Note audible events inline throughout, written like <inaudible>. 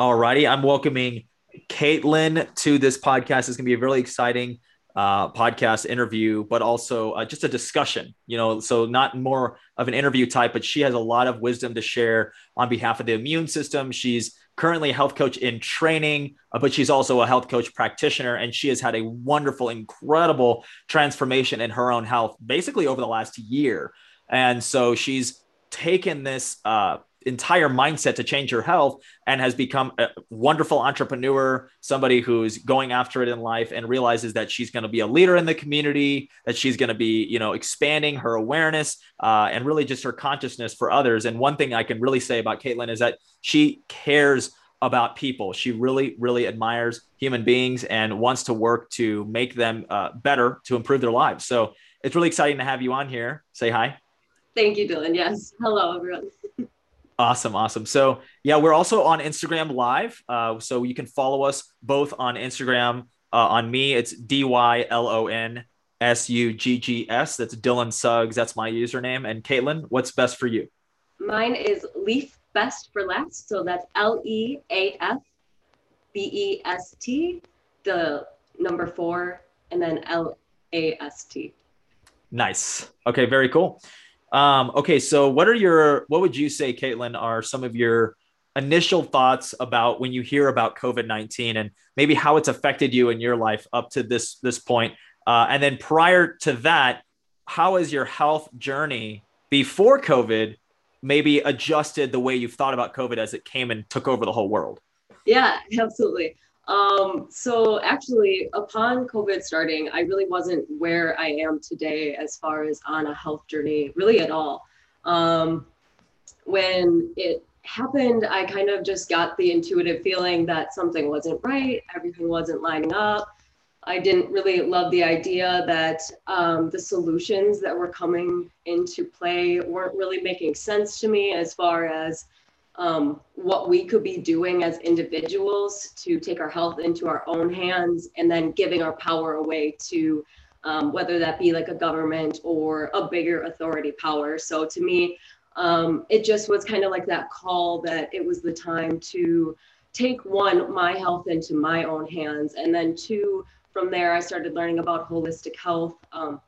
All righty. I'm welcoming Caitlin to this podcast. It's going to be a really exciting uh, podcast interview, but also uh, just a discussion, you know, so not more of an interview type, but she has a lot of wisdom to share on behalf of the immune system. She's currently a health coach in training, uh, but she's also a health coach practitioner. And she has had a wonderful, incredible transformation in her own health basically over the last year. And so she's taken this uh, entire mindset to change her health and has become a wonderful entrepreneur, somebody who's going after it in life and realizes that she's going to be a leader in the community, that she's going to be, you know, expanding her awareness uh, and really just her consciousness for others. And one thing I can really say about Caitlin is that she cares about people. She really, really admires human beings and wants to work to make them uh, better, to improve their lives. So it's really exciting to have you on here. Say hi. Thank you, Dylan. Yes. Hello, everyone. <laughs> Awesome, awesome. So yeah, we're also on Instagram Live. Uh, so you can follow us both on Instagram. Uh, on me, it's D Y L O N S U G G S. That's Dylan Suggs. That's my username. And Caitlin, what's best for you? Mine is Leaf Best for Last. So that's L E A F B E S T, the number four, and then L A S T. Nice. Okay, very cool. Um, okay, so what are your what would you say, Caitlin, are some of your initial thoughts about when you hear about COVID nineteen and maybe how it's affected you in your life up to this this point? Uh, and then prior to that, how has your health journey before COVID maybe adjusted the way you've thought about COVID as it came and took over the whole world? Yeah, absolutely. Um, so actually, upon COVID starting, I really wasn't where I am today as far as on a health journey, really at all. Um, when it happened, I kind of just got the intuitive feeling that something wasn't right, everything wasn't lining up. I didn't really love the idea that um, the solutions that were coming into play weren't really making sense to me as far as um, what we could be doing as individuals to take our health into our own hands and then giving our power away to um, whether that be like a government or a bigger authority power. So to me, um, it just was kind of like that call that it was the time to take one, my health into my own hands. And then two, from there, I started learning about holistic health. Um,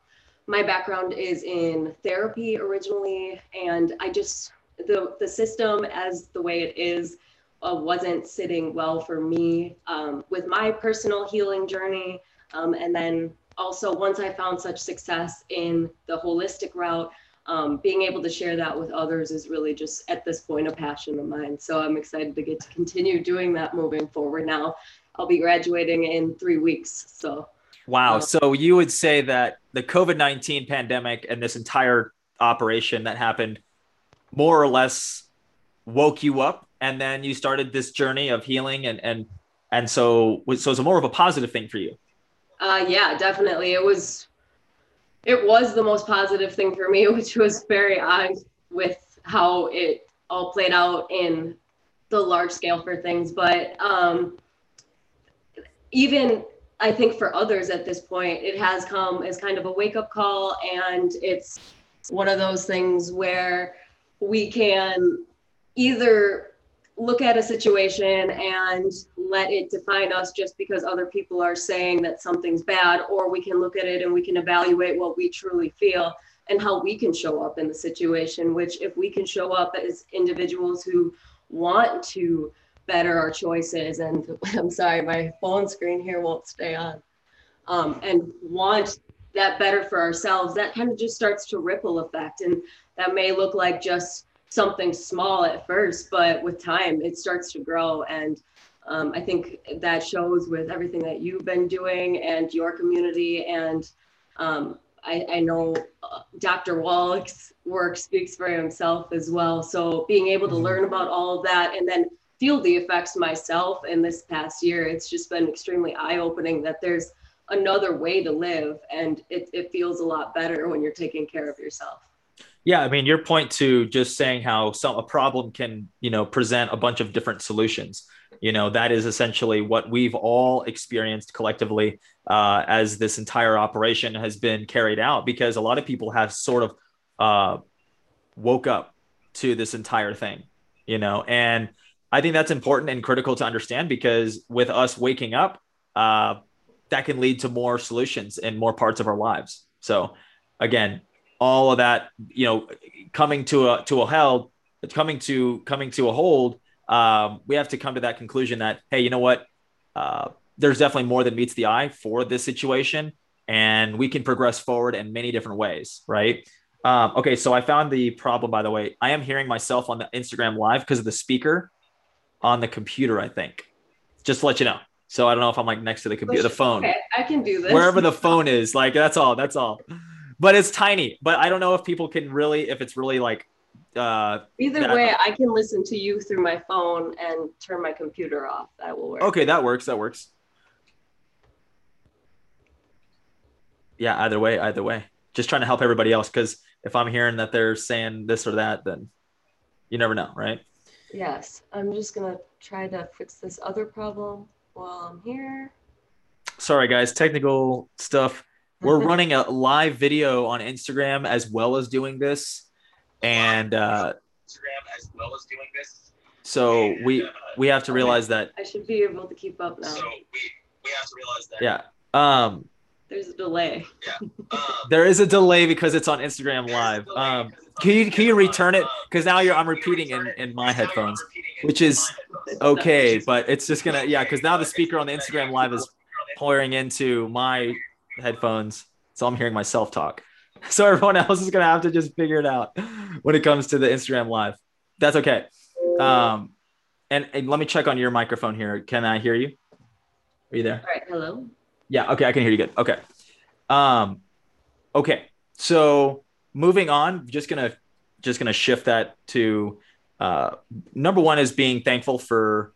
my background is in therapy originally, and I just the the system as the way it is uh, wasn't sitting well for me um, with my personal healing journey. Um, and then also once I found such success in the holistic route, um, being able to share that with others is really just at this point a passion of mine. So I'm excited to get to continue doing that moving forward. Now I'll be graduating in three weeks. So. Wow. Um, so you would say that the COVID 19 pandemic and this entire operation that happened more or less woke you up and then you started this journey of healing and and and so so it's a more of a positive thing for you. Uh yeah definitely. It was it was the most positive thing for me <laughs> which was very odd with how it all played out in the large scale for things. But um even i think for others at this point it has come as kind of a wake up call and it's one of those things where we can either look at a situation and let it define us just because other people are saying that something's bad, or we can look at it and we can evaluate what we truly feel and how we can show up in the situation. Which, if we can show up as individuals who want to better our choices, and <laughs> I'm sorry, my phone screen here won't stay on, um, and want that better for ourselves, that kind of just starts to ripple effect. And that may look like just something small at first, but with time, it starts to grow. And um, I think that shows with everything that you've been doing and your community. And um, I, I, know uh, Dr. Wallach's work speaks for himself as well. So being able to mm-hmm. learn about all of that and then feel the effects myself in this past year, it's just been extremely eye opening that there's another way to live and it, it feels a lot better when you're taking care of yourself yeah i mean your point to just saying how some a problem can you know present a bunch of different solutions you know that is essentially what we've all experienced collectively uh, as this entire operation has been carried out because a lot of people have sort of uh, woke up to this entire thing you know and I think that's important and critical to understand because with us waking up, uh, that can lead to more solutions in more parts of our lives. So again, all of that, you know, coming to a to a held, coming to coming to a hold, um, we have to come to that conclusion that hey, you know what, uh, there's definitely more than meets the eye for this situation, and we can progress forward in many different ways, right? Um, okay, so I found the problem. By the way, I am hearing myself on the Instagram live because of the speaker on the computer. I think, just to let you know. So I don't know if I'm like next to the computer, the phone. Okay, I can do this. Wherever the phone is, like that's all. That's all. But it's tiny. But I don't know if people can really, if it's really like. Uh, Either that, way, I can listen to you through my phone and turn my computer off. That will work. Okay, that works. That works. Yeah, either way, either way. Just trying to help everybody else because if I'm hearing that they're saying this or that, then you never know, right? Yes, I'm just gonna try to fix this other problem while I'm here. Sorry, guys, technical stuff. We're <laughs> running a live video on Instagram as well as doing this, and uh, Instagram as well as doing this. So we uh, we have to realize that I should be able to keep up now. So we we have to realize that. Yeah. Um. There's a delay. Yeah. <laughs> Um, there is a delay because it's on Instagram Live. Um. Can you can you return it? Because now you're I'm repeating in in my headphones, which is okay, but it's just gonna yeah. Because now the speaker on the Instagram Live is pouring into my headphones, so I'm hearing myself talk. <laughs> So everyone else is gonna have to just figure it out when it comes to the Instagram Live. That's okay. Um, and, and let me check on your microphone here. Can I hear you? Are you there? All right. Hello. Yeah. Okay. I can hear you good. Okay. Um, okay. So moving on, just gonna just gonna shift that to uh, number one is being thankful for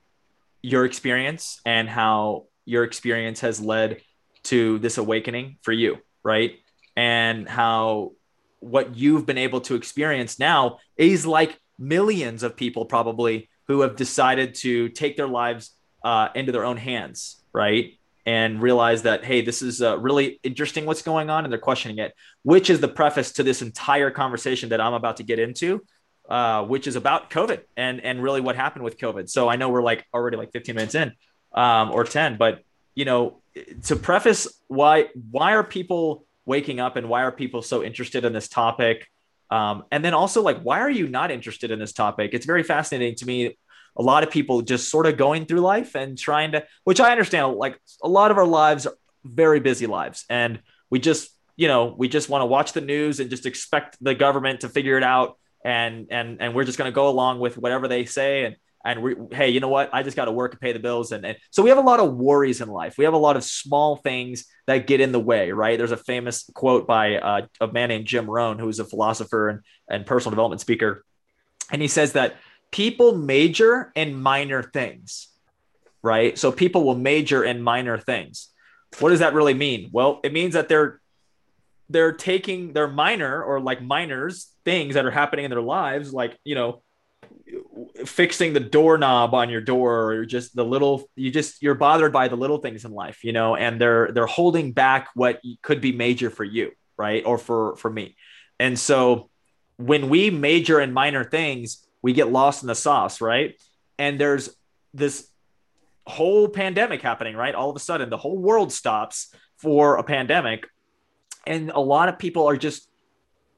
your experience and how your experience has led to this awakening for you, right? And how what you've been able to experience now is like millions of people probably who have decided to take their lives uh, into their own hands, right? And realize that, hey, this is uh, really interesting what's going on, and they're questioning it, which is the preface to this entire conversation that I'm about to get into, uh, which is about COVID and and really what happened with COVID. So I know we're like already like 15 minutes in, um, or 10, but you know, to preface why why are people waking up and why are people so interested in this topic? Um, and then also like why are you not interested in this topic? It's very fascinating to me. A lot of people just sort of going through life and trying to, which I understand. Like a lot of our lives are very busy lives, and we just you know we just want to watch the news and just expect the government to figure it out and and and we're just going to go along with whatever they say and and we, hey, you know what? I just got to work and pay the bills. And, and so we have a lot of worries in life. We have a lot of small things that get in the way, right? There's a famous quote by uh, a man named Jim Rohn, who's a philosopher and, and personal development speaker. And he says that people major in minor things, right? So people will major in minor things. What does that really mean? Well, it means that they're they're taking their minor or like minors things that are happening in their lives, like you know, fixing the doorknob on your door or just the little you just you're bothered by the little things in life you know and they're they're holding back what could be major for you right? Or for for me. And so when we major in minor things we get lost in the sauce right? And there's this whole pandemic happening right? All of a sudden the whole world stops for a pandemic. And a lot of people are just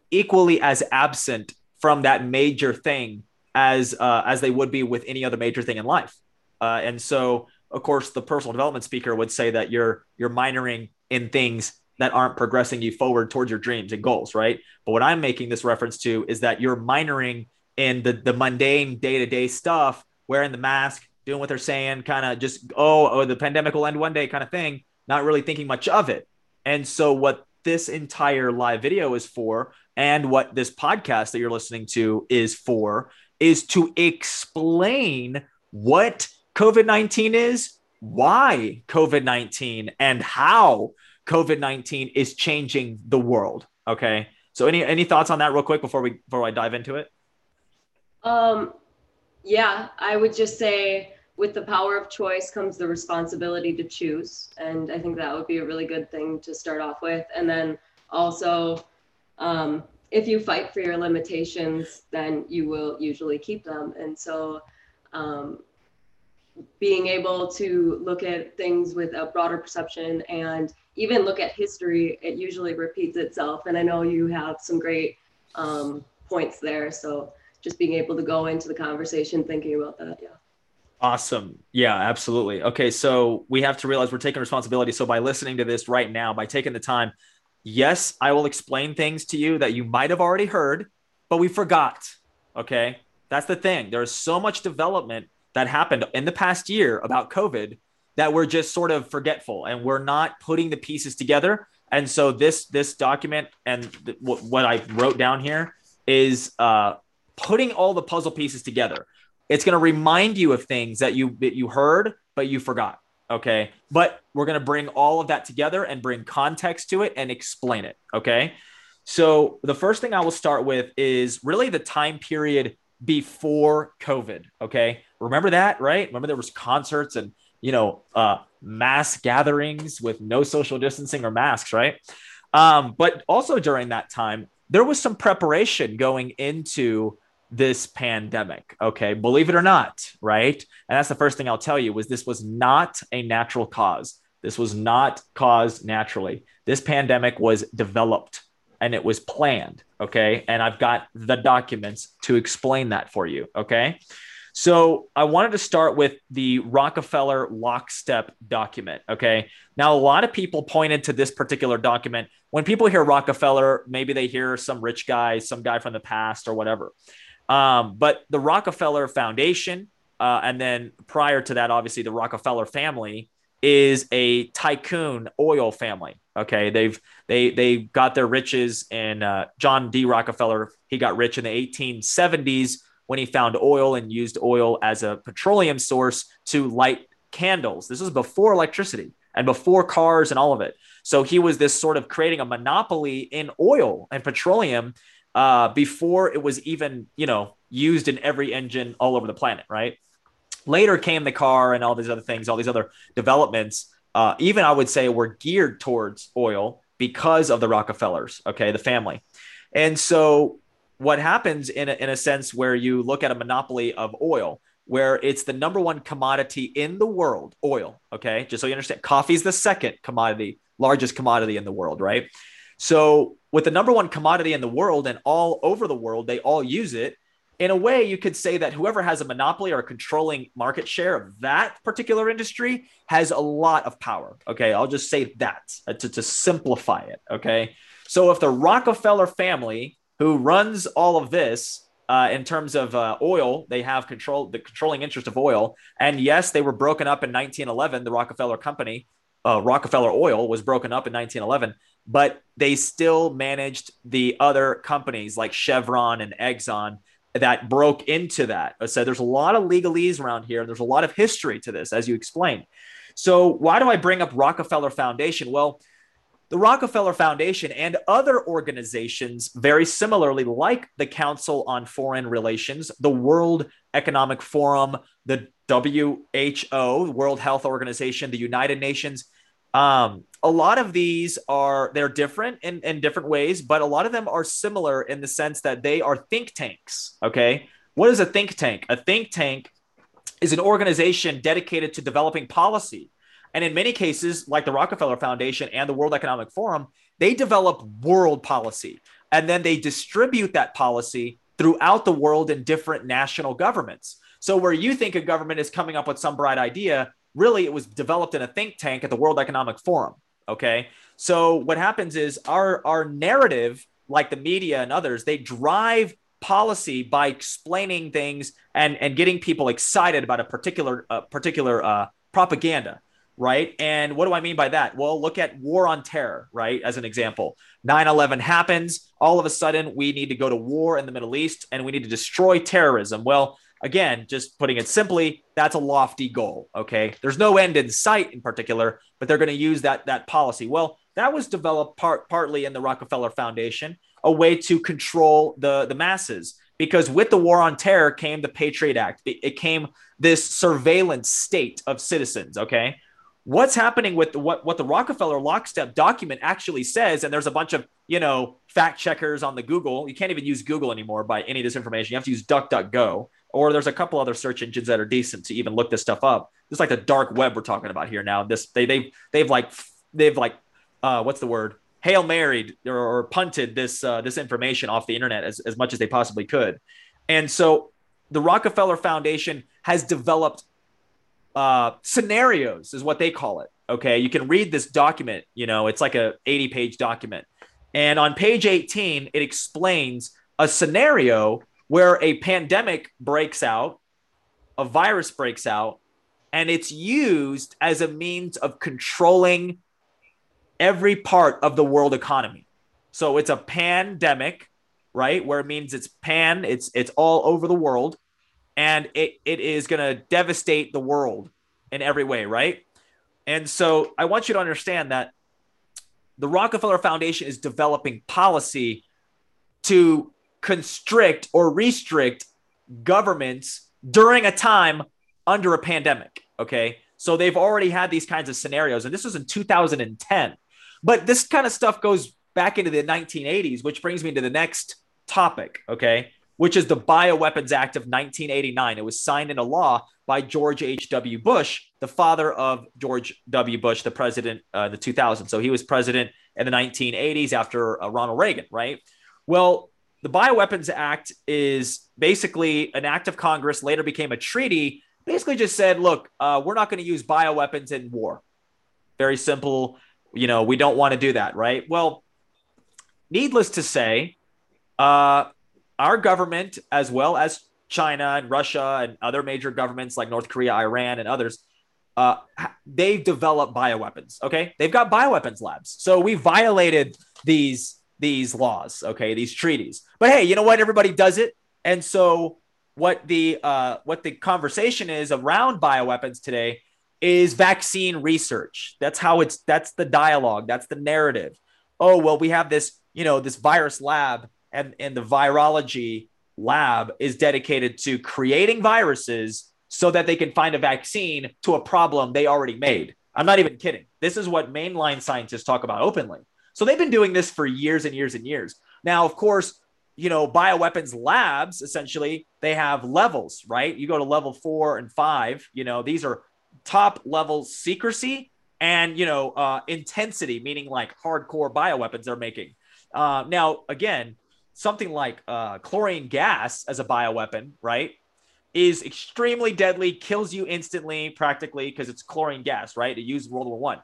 equally as absent from that major thing as uh, as they would be with any other major thing in life. Uh, and so, of course, the personal development speaker would say that you're you're minoring in things that aren't progressing you forward towards your dreams and goals, right? But what I'm making this reference to is that you're minoring in the the mundane day to day stuff, wearing the mask, doing what they're saying, kind of just oh, oh, the pandemic will end one day, kind of thing, not really thinking much of it. And so, what this entire live video is for, and what this podcast that you're listening to is for, is to explain what COVID 19 is, why COVID 19, and how COVID 19 is changing the world. Okay. So any any thoughts on that real quick before we before I dive into it? Um yeah, I would just say with the power of choice comes the responsibility to choose. And I think that would be a really good thing to start off with. And then also um, if you fight for your limitations, then you will usually keep them. And so, um, being able to look at things with a broader perception and even look at history, it usually repeats itself. And I know you have some great um, points there. So just being able to go into the conversation thinking about that. Yeah. Awesome. Yeah, absolutely. Okay. So we have to realize we're taking responsibility. So by listening to this right now, by taking the time, yes, I will explain things to you that you might have already heard, but we forgot. Okay. That's the thing. There's so much development that happened in the past year about COVID that we're just sort of forgetful and we're not putting the pieces together. And so this this document and th- what I wrote down here is uh, putting all the puzzle pieces together. It's going to remind you of things that you that you heard but you forgot. Okay, but we're going to bring all of that together and bring context to it and explain it. Okay, so the first thing I will start with is really the time period before COVID. Okay, remember that, right? Remember there was concerts and you know uh, mass gatherings with no social distancing or masks, right? Um, but also during that time, there was some preparation going into this pandemic. Okay, believe it or not, right? And that's the first thing I'll tell you was this was not a natural cause. This was not caused naturally. This pandemic was developed and it was planned. Okay, and I've got the documents to explain that for you. Okay. So I wanted to start with the Rockefeller lockstep document. Okay. Now, a lot of people pointed to this particular document. When people hear Rockefeller, maybe they hear some rich guy, some guy from the past or whatever. Um, but the Rockefeller Foundation, uh, and then prior to that, obviously the Rockefeller family is a tycoon oil family. Okay, they've they they got their riches in uh, John D. Rockefeller. He got rich in the 1870s when he found oil and used oil as a petroleum source to light candles. This was before electricity and before cars and all of it. So he was this sort of creating a monopoly in oil and petroleum uh, before it was even, you know, used in every engine all over the planet, right? Later came the car and all these other things, all these other developments. Uh, even I would say were geared towards oil because of the Rockefellers, okay, the family. And so what happens in a, in a sense where you look at a monopoly of oil, where it's the number one commodity in the world, oil, okay, just so you understand, coffee is the second commodity, largest commodity in the world, right? So, with the number one commodity in the world and all over the world, they all use it. In a way, you could say that whoever has a monopoly or a controlling market share of that particular industry has a lot of power. Okay. I'll just say that uh, to, to simplify it. Okay. So, if the Rockefeller family, who runs all of this, uh, in terms of uh, oil, they have control the controlling interest of oil. And yes, they were broken up in 1911. The Rockefeller Company, uh, Rockefeller Oil, was broken up in 1911 but they still managed the other companies like Chevron and Exxon that broke into that. So there's a lot of legalese around here. and There's a lot of history to this, as you explained. So, why do I bring up Rockefeller Foundation? Well, the Rockefeller Foundation and other organizations, very similarly, like the Council on Foreign Relations, the World Economic Forum, the WHO, World Health Organization, the United Nations, um, a lot of these are they're different in, in different ways, but a lot of them are similar in the sense that they are think tanks. Okay. What is a think tank? A think tank is an organization dedicated to developing policy. And in many cases, like the Rockefeller Foundation and the World Economic Forum, they develop world policy and then they distribute that policy throughout the world in different national governments. So, where you think a government is coming up with some bright idea, really it was developed in a think tank at the World Economic Forum. Okay. So what happens is our our narrative, like the media and others, they drive policy by explaining things and and getting people excited about a particular particular uh, propaganda right and what do i mean by that well look at war on terror right as an example 9-11 happens all of a sudden we need to go to war in the middle east and we need to destroy terrorism well again, just putting it simply, that's a lofty goal. Okay. There's no end in sight in particular, but they're going to use that, that policy. Well, that was developed part, partly in the Rockefeller Foundation, a way to control the, the masses. Because with the war on terror came the Patriot Act. It came this surveillance state of citizens. Okay what's happening with the, what what the Rockefeller lockstep document actually says, and there's a bunch of you know fact checkers on the Google. You can't even use Google anymore by any of this information. You have to use DuckDuckGo or there's a couple other search engines that are decent to even look this stuff up. It's like the dark web we're talking about here now. This they they they've like they've like uh, what's the word? Hail married or, or punted this uh, this information off the internet as, as much as they possibly could. And so the Rockefeller Foundation has developed uh, scenarios, is what they call it. Okay, you can read this document. You know, it's like a 80 page document, and on page 18, it explains a scenario where a pandemic breaks out, a virus breaks out, and it's used as a means of controlling every part of the world economy. So it's a pandemic, right? Where it means it's pan, it's it's all over the world, and it it is to devastate the world in every way, right? And so I want you to understand that the Rockefeller Foundation is developing policy to constrict or restrict governments during a time under a pandemic. Okay. So they've already had these kinds of scenarios, and this was in 2010. But this kind of stuff goes back into the 1980s, which brings me to the next topic. Okay. Which is the Bioweapons Act of 1989. It was signed into law by George H.W. Bush, the father of George W. Bush, the president uh, in the 2000s. So he was president in the 1980s after uh, Ronald Reagan, right? Well, the Bioweapons Act is basically an act of Congress, later became a treaty, basically just said, look, uh, we're not going to use bioweapons in war. Very simple. You know, we don't want to do that, right? Well, needless to say, uh, our government, as well as China and Russia and other major governments like North Korea, Iran, and others, uh, they've developed bioweapons. Okay, they've got bioweapons labs. So we violated these these laws, okay, these treaties. But hey, you know what? Everybody does it, and so what the uh, what the conversation is around bioweapons today is vaccine research. That's how it's that's the dialogue. That's the narrative. Oh well, we have this you know this virus lab, and and the virology lab is dedicated to creating viruses so that they can find a vaccine to a problem they already made. I'm not even kidding. This is what mainline scientists talk about openly. So they've been doing this for years and years and years. Now, of course, you know, bioweapons labs essentially they have levels, right? You go to level four and five. You know, these are top level secrecy and you know uh, intensity, meaning like hardcore bioweapons they're making. Uh, now, again, something like uh, chlorine gas as a bioweapon, right, is extremely deadly, kills you instantly, practically, because it's chlorine gas, right? It used World War One.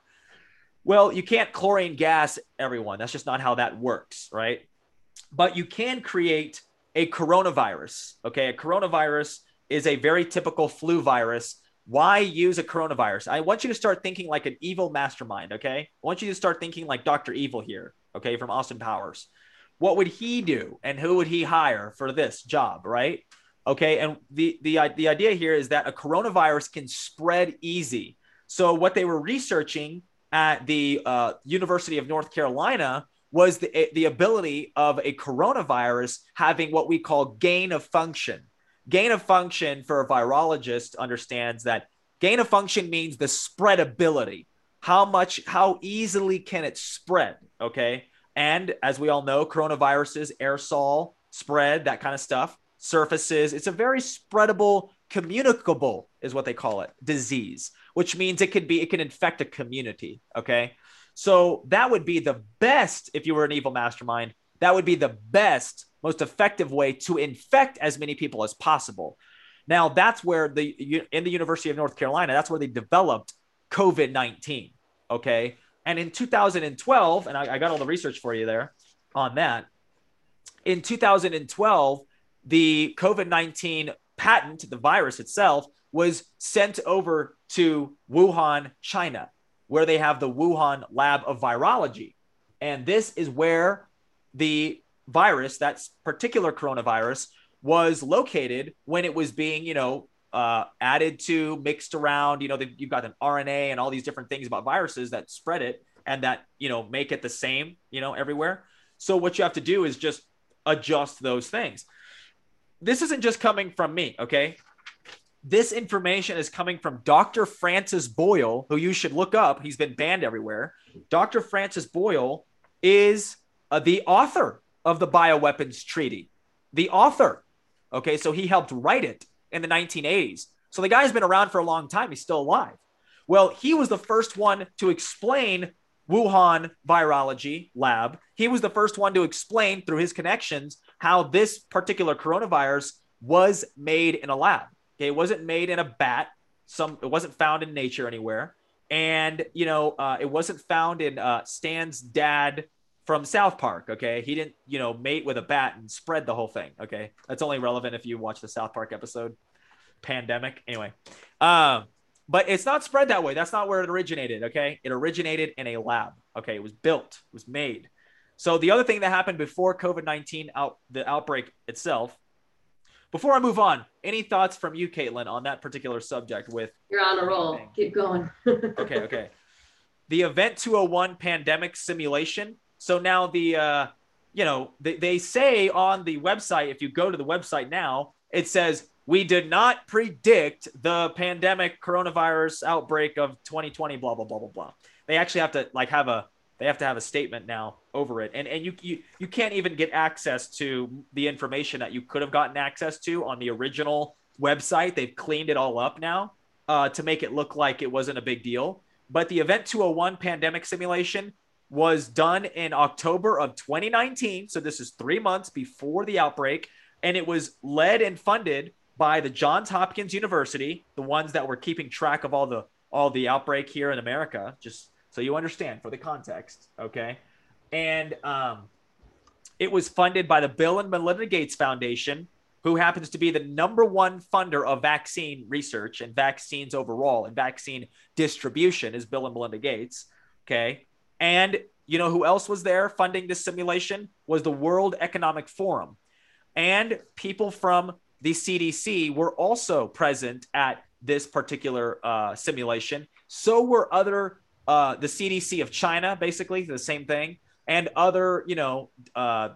Well, you can't chlorine gas everyone. That's just not how that works, right? But you can create a coronavirus. Okay. A coronavirus is a very typical flu virus. Why use a coronavirus? I want you to start thinking like an evil mastermind. Okay. I want you to start thinking like Dr. Evil here. Okay. From Austin Powers. What would he do and who would he hire for this job? Right. Okay. And the, the, the idea here is that a coronavirus can spread easy. So what they were researching at the uh, University of North Carolina was the, the ability of a coronavirus having what we call gain of function. Gain of function for a virologist understands that gain of function means the spreadability. How much, how easily can it spread? Okay. And as we all know, coronaviruses, aerosol, spread, that kind of stuff, surfaces. It's a very spreadable, communicable, is what they call it, disease which means it could be it can infect a community. Okay. So that would be the best if you were an evil mastermind. That would be the best, most effective way to infect as many people as possible. Now that's where the in the University of North Carolina, that's where they developed COVID nineteen. Okay, and in 2012, and I, I got all the research for you there on that. In 2012, the COVID 19 patent, the virus itself, was sent over to Wuhan, China, where they have the Wuhan Lab of Virology. And this is where the virus, that particular coronavirus, was located when it was being, you know, uh, added to, mixed around. You know, you've got an RNA and all these different things about viruses that spread it and that, you know, make it the same, you know, everywhere. So what you have to do is just adjust those things. This isn't just coming from me, okay? This information is coming from Dr. Francis Boyle, who you should look up. He's been banned everywhere. Dr. Francis Boyle is uh, the author of the Bioweapons Treaty. The author. Okay, so he helped write it. in the 1980s. So the guy's been around for a long time. He's still alive. Well, he was the first one to explain Wuhan virology lab. He was the first one to explain through his connections how this particular coronavirus was made in a lab. Okay, it wasn't made in a bat. Some it wasn't found in nature anywhere, and you know uh, it wasn't found in uh, Stan's dad from South Park. Okay, he didn't you know mate with a bat and spread the whole thing. Okay, that's only relevant if you watch the South Park episode. Pandemic. Anyway, um, but it's not spread that way. That's not where it originated. Okay, it originated in a lab. Okay, it was built, it was made. So the other thing that happened before COVID nineteen out the outbreak itself before I move on, any thoughts from you, Caitlin, on that particular subject? With you're on a roll. Keep going. <laughs> okay, okay. The Event 201 pandemic simulation. So now the, uh, you know, they, they say on the website, if you go to the website now, it says we did not predict the pandemic coronavirus outbreak of 2020. Blah blah blah blah blah. They actually have to like have a they have to have a statement now over it. And and you you, you can't even get access to the information that you could have gotten access to on the original website. They've cleaned it all up now uh, to make it look like it wasn't a big deal. But the event 201 pandemic simulation was done in october of 2019 so this is three months before the outbreak. And it was led and funded by the johns hopkins university the ones that were keeping track of all the all the outbreak here in america just so you understand for the context, okay? And um, it was funded by the Bill and Melinda Gates Foundation, who happens to be the number one funder of vaccine research and vaccines overall and vaccine distribution is Bill and Melinda Gates, okay? And you know who else was there funding this simulation? Was the World Economic Forum. And people from the CDC were also present at this particular uh, simulation. So were other uh, the CDC of China, basically the same thing, and other, you know, uh,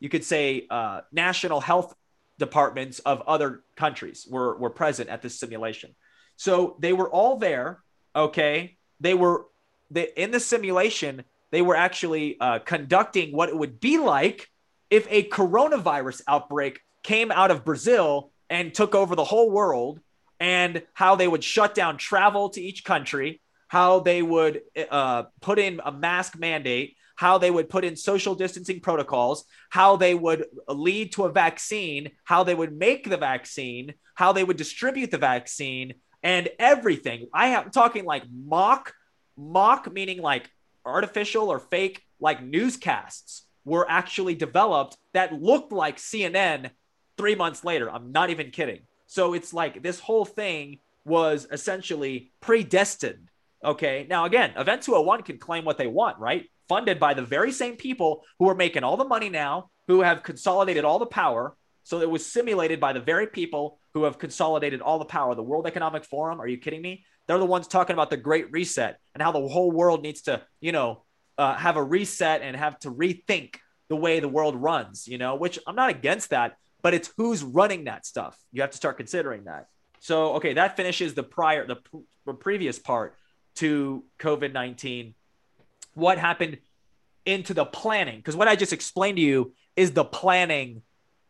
you could say uh, national health departments of other countries were, were present at this simulation. So they were all there. Okay. They were they, in the simulation, they were actually uh, conducting what it would be like if a coronavirus outbreak came out of Brazil and took over the whole world, and how they would shut down travel to each country, how they would uh, put in a mask mandate, how they would put in social distancing protocols, how they would lead to a vaccine, how they would make the vaccine, how they would distribute the vaccine, and everything. I am talking like mock, mock meaning like artificial or fake, like newscasts were actually developed that looked like CNN three months later. I'm not even kidding. So it's like this whole thing was essentially predestined Okay. Now, again, Event 201 can claim what they want, right? Funded by the very same people who are making all the money now, who have consolidated all the power. So it was simulated by the very people who have consolidated all the power. The World Economic Forum, are you kidding me? They're the ones talking about the Great Reset and how the whole world needs to, you know, uh, have a reset and have to rethink the way the world runs, you know, which I'm not against that, but it's who's running that stuff. You have to start considering that. So, okay, that finishes the prior, the, pr- the previous part to COVID 19, what happened into the planning? Because what I just explained to you is the planning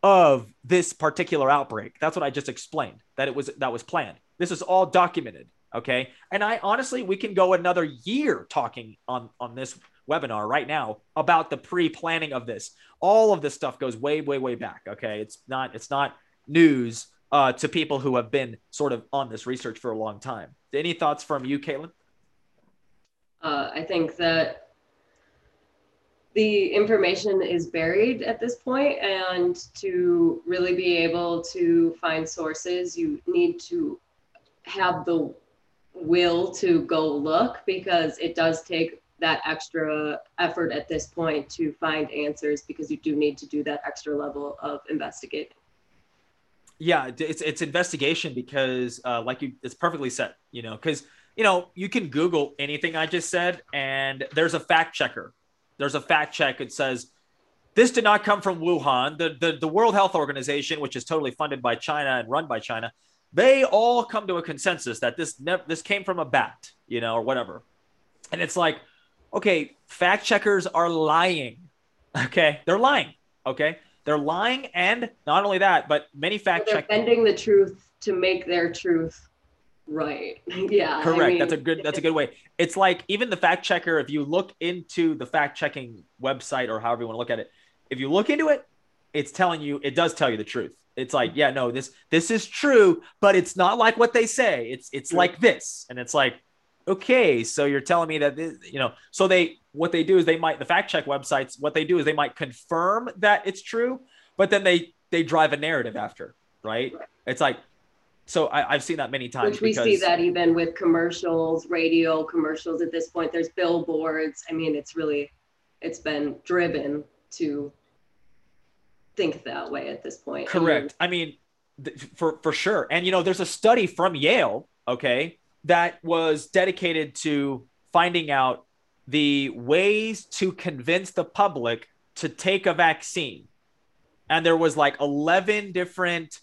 of this particular outbreak. That's what I just explained that it was that was planned. This is all documented. Okay. And I honestly, we can go another year talking on, on this webinar right now about the pre-planning of this. All of this stuff goes way, way, way back. Okay. It's not, it's not news uh, to people who have been sort of on this research for a long time. Any thoughts from you, Caitlin? Uh, I think that the information is buried at this point, and to really be able to find sources, you need to have the will to go look because it does take that extra effort at this point to find answers because you do need to do that extra level of investigating. Yeah, it's it's investigation because, uh, like you, it's perfectly set. You know, because you know, you can Google anything I just said, and there's a fact checker. There's a fact check. It says this did not come from Wuhan. The, the, the World Health Organization, which is totally funded by China and run by China, they all come to a consensus that this ne- this came from a bat, you know, or whatever. And it's like, okay, fact checkers are lying. <laughs> Okay, they're lying. Okay, they're lying, and not only that, but many fact They're check. bending the truth to make their truth right. yeah. I Correct. mean, that's a good. That's a good way. It's like even the fact checker. If you look into the fact checking website or however you want to look at it, if you look into it, it's telling you. It does tell you the truth. It's like, yeah, no, this this is true, but it's not like what they say. It's it's like this, and it's like, okay, so you're telling me that this, you know. So they what they do is they might the fact check websites. What they do is they might confirm that it's true, but then they they drive a narrative after, right? It's like. So I, I've seen that many times. Which we because, see that even with commercials, radio commercials at this point. There's billboards. I mean, it's really, it's been driven to think that way at this point. I mean, Correct. I mean, th- for for sure. And you know, there's a study from Yale, okay, that was dedicated to finding out the ways to convince the public to take a vaccine. And there was like 11 different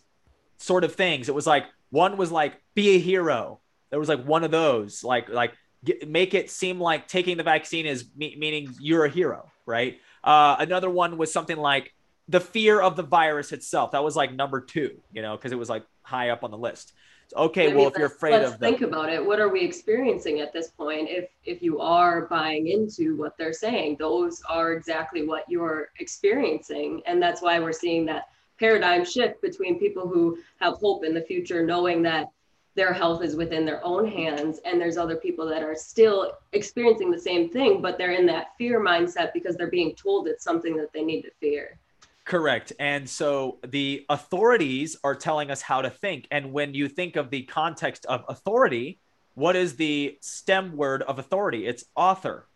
sort of things. It was like one was like be a hero. There was like one of those, like like get, make it seem like taking the vaccine is me- meaning you're a hero, right? Uh, another one was something like the fear of the virus itself. That was like number two, you know, because it was like high up on the list. So, okay, I mean, well, if you're afraid let's of the think about it. What are we experiencing at this point? If if you are buying into what they're saying, those are exactly what you're experiencing, and that's why we're seeing that paradigm shift between people who have hope in the future, knowing that their health is within their own hands, and there's other people that are still experiencing the same thing, but they're in that fear mindset because they're being told it's something that they need to fear. Correct. And so the authorities are telling us how to think. And when you think of the context of authority, what is the stem word of authority? It's author.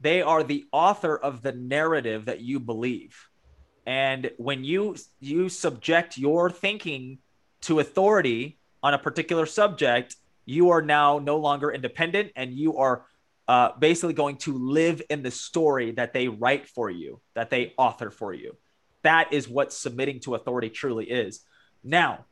They are the author of the narrative that you believe. And when you you subject your thinking to authority on a particular subject, you are now no longer independent and you are uh, basically going to live in the story that they write for you, that they author for you. That is what submitting to authority truly is. Now,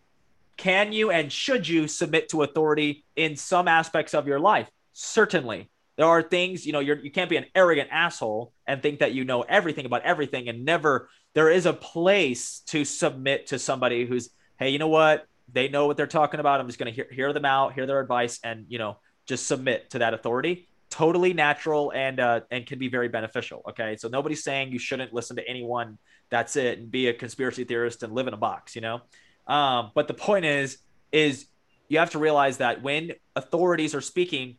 can you and should you submit to authority in some aspects of your life? Certainly. There are things, you know, you're, you can't be an arrogant asshole and think that you know everything about everything and never, there is a place to submit to somebody who's, hey, you know what? They know what they're talking about. I'm just going to hear, hear them out, hear their advice, and, you know, just submit to that authority. Totally natural and, uh, and can be very beneficial. Okay. So nobody's saying you shouldn't listen to anyone. That's it. And be a conspiracy theorist and live in a box, you know? Um, but the point is, is you have to realize that when authorities are speaking,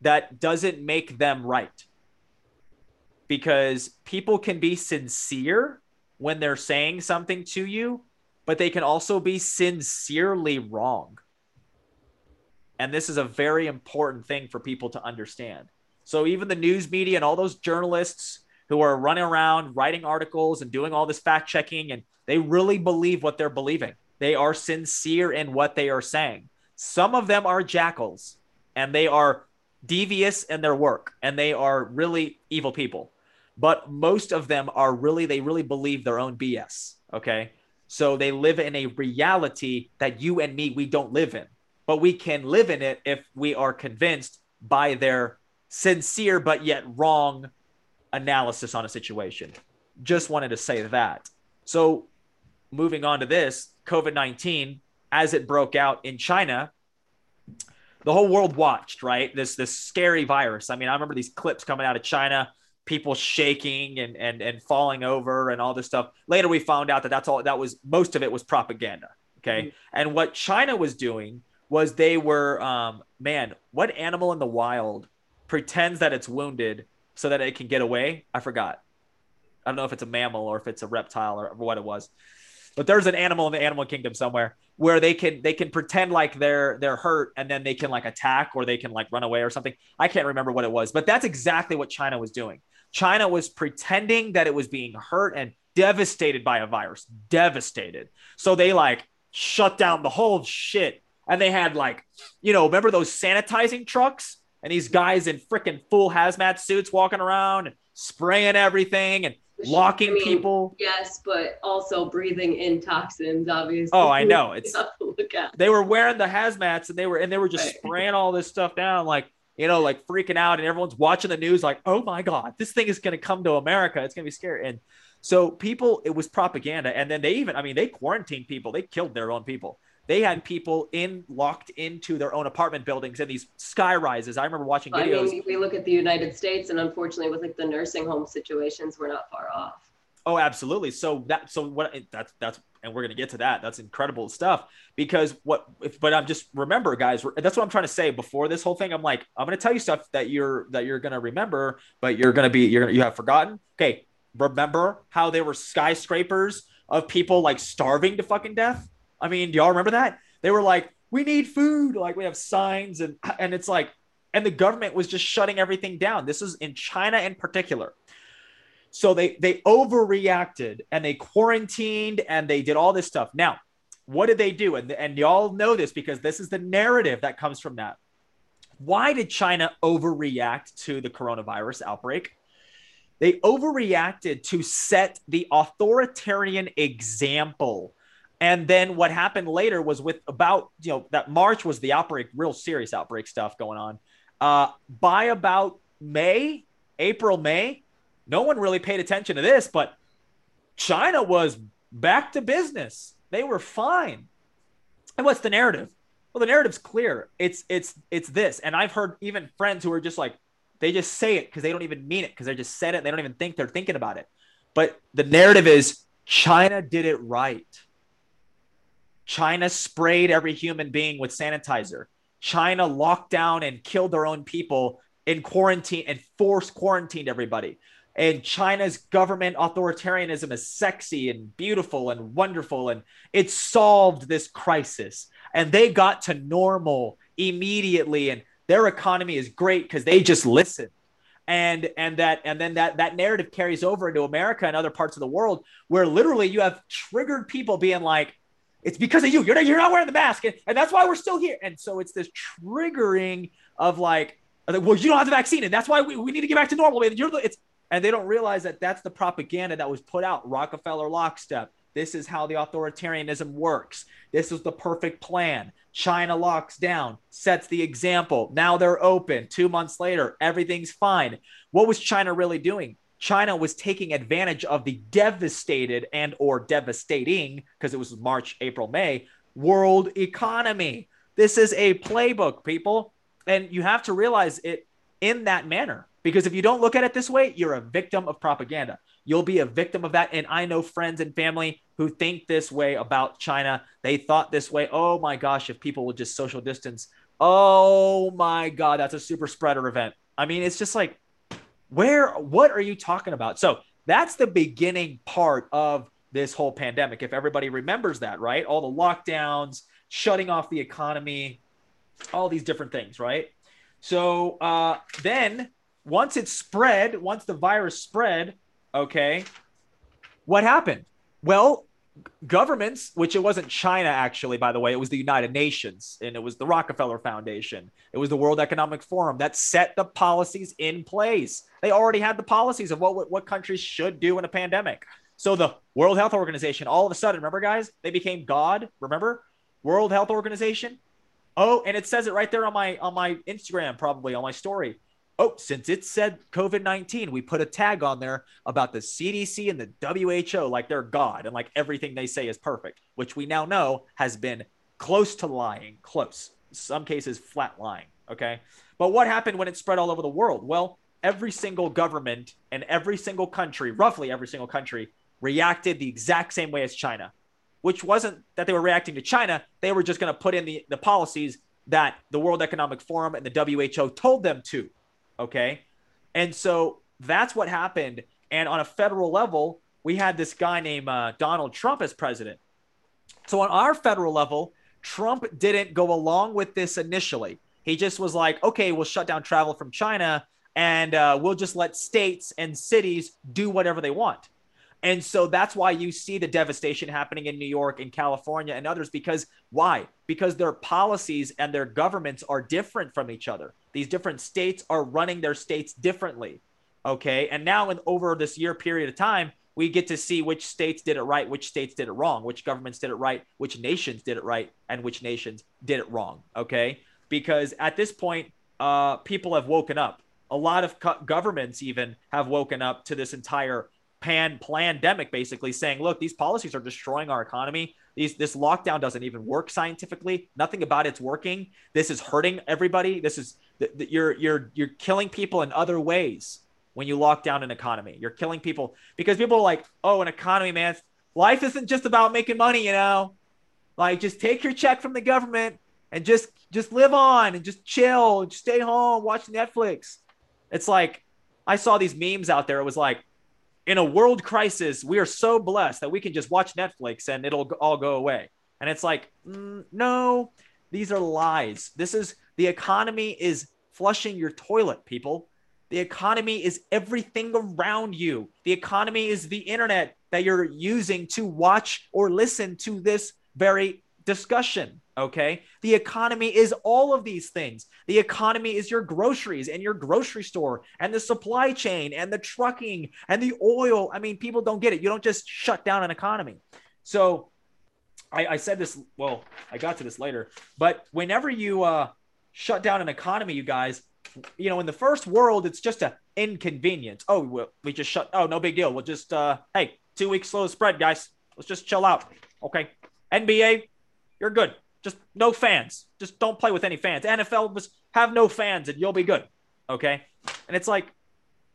that doesn't make them right. Because people can be sincere when they're saying something to you, but they can also be sincerely wrong. And this is a very important thing for people to understand. So even the news media and all those journalists who are running around writing articles and doing all this fact checking and they really believe what they're believing. They are sincere in what they are saying. Some of them are jackals and they are devious in their work and they are really evil people. But most of them are really, they really believe their own BS. Okay. So they live in a reality that you and me, we don't live in, but we can live in it if we are convinced by their sincere but yet wrong analysis on a situation. Just wanted to say that. So moving on to this, COVID 19, as it broke out in China, the whole world watched, right? This this scary virus. I mean, I remember these clips coming out of China, people shaking and and and falling over and all this stuff. Later, we found out that that's all that was. Most of it was propaganda. Okay, mm-hmm. and what China was doing was they were, um, man, what animal in the wild pretends that it's wounded so that it can get away? I forgot. I don't know if it's a mammal or if it's a reptile or what it was but there's an animal in the animal kingdom somewhere where they can they can pretend like they're they're hurt and then they can like attack or they can like run away or something. I can't remember what it was but that's exactly what china was doing. China was pretending that it was being hurt and devastated by a virus devastated. So they like shut down the whole shit. And they had like you know remember those sanitizing trucks and these guys in freaking full hazmat suits walking around and spraying everything and locking I mean, people. Yes, but also breathing in toxins, obviously. Oh, I <laughs> know. It's look at. They were wearing the hazmats and they were and they were just right. spraying all this stuff down, like you know, like freaking out, and everyone's watching the news, like, oh my god, this thing is gonna come to America. It's gonna be scary. And So people, it was propaganda. And then they even, I mean, they quarantined people, they killed their own people. They had people in locked into their own apartment buildings and these sky rises. I remember watching videos. I mean, we look at the United States, and unfortunately, with like the nursing home situations, we're not far off. Oh, absolutely. So that so what that's that's and we're gonna get to that. That's incredible stuff because what if but I'm just remember, guys. That's what I'm trying to say before this whole thing. I'm like I'm gonna tell you stuff that you're that you're gonna remember, but you're gonna be you're gonna you have forgotten. Okay, remember how they were skyscrapers of people like starving to fucking death? I mean, do y'all remember that? They were like, we need food. Like we have signs and and it's like, and the government was just shutting everything down. This is in China in particular. So they they overreacted and they quarantined and they did all this stuff. Now, what did they do? And, and y'all know this because this is the narrative that comes from that. Why did China overreact to the coronavirus outbreak? They overreacted to set the authoritarian example. And then what happened later was with about, you know, that March was the outbreak, real serious outbreak stuff going on. Uh, by about May, April, May, no one really paid attention to this, but China was back to business. They were fine. And what's the narrative? Well, the narrative's clear. It's it's it's this. And I've heard even friends who are just like, they just say it because they don't even mean it because they just said it. They don't even think they're thinking about it. But the narrative is China did it right. China sprayed every human being with sanitizer. China locked down and killed their own people in quarantine and forced quarantined everybody. And China's government authoritarianism is sexy and beautiful and wonderful. And it solved this crisis. And they got to normal immediately. And their economy is great because they just listen and and that and then that that narrative carries over into america and other parts of the world where literally you have triggered people being like it's because of you you're not, you're not wearing the mask and, and that's why we're still here and so it's this triggering of like well you don't have the vaccine and that's why we, we need to get back to normal and you're the, it's and they don't realize that that's the propaganda that was put out rockefeller lockstep this is how the authoritarianism works. This is the perfect plan. China locks down, sets the example. Now they're open. Two months later, everything's fine. What was China really doing? China was taking advantage of the devastated and or devastating because it was March, April, May world economy. This is a playbook, people, and you have to realize it in that manner because if you don't look at it this way, you're a victim of propaganda. You'll be a victim of that. And I know friends and family who think this way about China. They thought this way. Oh my gosh, if people would just social distance. Oh my God, that's a super spreader event. I mean, it's just like, where, what are you talking about? So that's the beginning part of this whole pandemic. If everybody remembers that, right? All the lockdowns, shutting off the economy, all these different things, right? So uh, then once it spread, once the virus spread, Okay. What happened? Well, governments, which it wasn't China actually, by the way, it was the United Nations and it was the Rockefeller Foundation, it was the World Economic Forum that set the policies in place. They already had the policies of what what countries should do in a pandemic. So the World Health Organization, all of a sudden, remember guys, they became God. Remember, World Health Organization. Oh, and it says it right there on my on my Instagram, probably on my story oh, since it said COVID 19, we put a tag on there about the CDC and the WHO like they're God and like everything they say is perfect, which we now know has been close to lying, close, some cases flat lying. Okay. But what happened when it spread all over the world? Well, every single government and every single country, roughly every single country, reacted the exact same way as China, which wasn't that they were reacting to China. They were just going to put in the, the policies that the World Economic Forum and the WHO told them to. Okay. And so that's what happened. And on a federal level, we had this guy named uh, Donald Trump as president. So on our federal level, Trump didn't go along with this initially. He just was like, okay, we'll shut down travel from China and uh, we'll just let states and cities do whatever they want. And so that's why you see the devastation happening in New York and California and others because why? Because their policies and their governments are different from each other. These different states are running their states differently. Okay. And now, in over this year period of time, we get to see which states did it right, which states did it wrong, which governments did it right, which nations did it right, and which nations did it wrong. Okay. Because at this point, uh, people have woken up. A lot of co- governments even have woken up to this entire pan pandemic, basically saying, look, these policies are destroying our economy. These this lockdown doesn't even work scientifically. Nothing about it's working. This is hurting everybody. This is you're you're you're killing people in other ways when you lock down an economy. You're killing people because people are like, oh, an economy, man. Life isn't just about making money, you know. Like just take your check from the government and just just live on and just chill, just stay home, watch Netflix. It's like I saw these memes out there. It was like, in a world crisis, we are so blessed that we can just watch Netflix and it'll all go away. And it's like, mm, no, these are lies. This is the economy is flushing your toilet, people. The economy is everything around you. The economy is the internet that you're using to watch or listen to this very discussion. Okay. The economy is all of these things. The economy is your groceries and your grocery store and the supply chain and the trucking and the oil. I mean, people don't get it. You don't just shut down an economy. So I, I said this, well, I got to this later, but whenever you uh, shut down an economy, you guys, you know, in the first world, it's just an inconvenience. Oh, we, we just shut. Oh, no big deal. We'll just, uh, hey, two weeks slow spread, guys. Let's just chill out. Okay. NBA, you're good. Just no fans. Just don't play with any fans. NFL was have no fans and you'll be good. Okay. And it's like,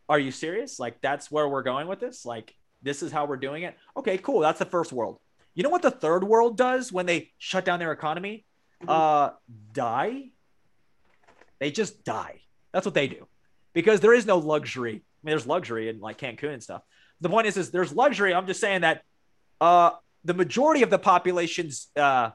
are you serious? Like that's where we're going with this? Like this is how we're doing it? Okay, cool. That's the first world. You know what the third world does when they shut down their economy? Uh die. They just die. That's what they do. Because there is no luxury. I mean, there's luxury in like Cancun and stuff. The point is, is there's luxury. I'm just saying that uh the majority of the population's uh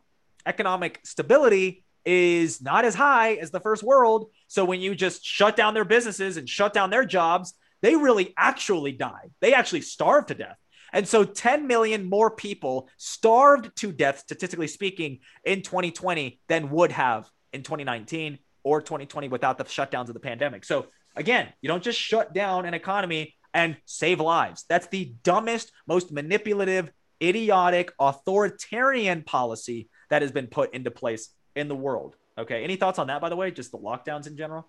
economic stability is not as high as the first world. So when you just shut down their businesses and shut down their jobs, they really actually die. They actually starve to death. And so 10 million more people starved to death, statistically speaking, in 2020 than would have in 2019 or 2020 without the shutdowns of the pandemic. So again, you don't just shut down an economy and save lives. That's the dumbest, most manipulative, idiotic, authoritarian policy that has been put into place in the world. Okay. Any thoughts on that, by the way? Just the lockdowns in general?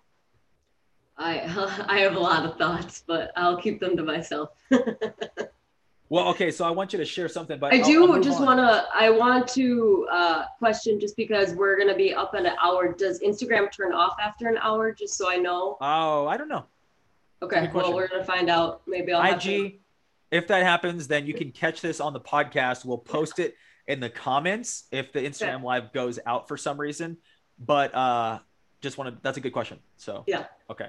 I <laughs> I have a lot of thoughts, but I'll keep them to myself. <laughs> well, okay, so I want you to share something, but I I'll, do I'll just want to. I want to uh, question just because we're gonna be up in an hour. Does Instagram turn off after an hour? Just so I know. Oh, I don't know. Okay, well, we're gonna find out. Maybe I'll. IG, to... if that happens, then you can catch this on the podcast. We'll post it in the comments if the Instagram okay. live goes out for some reason. But uh just want to that's a good question. So yeah. Okay.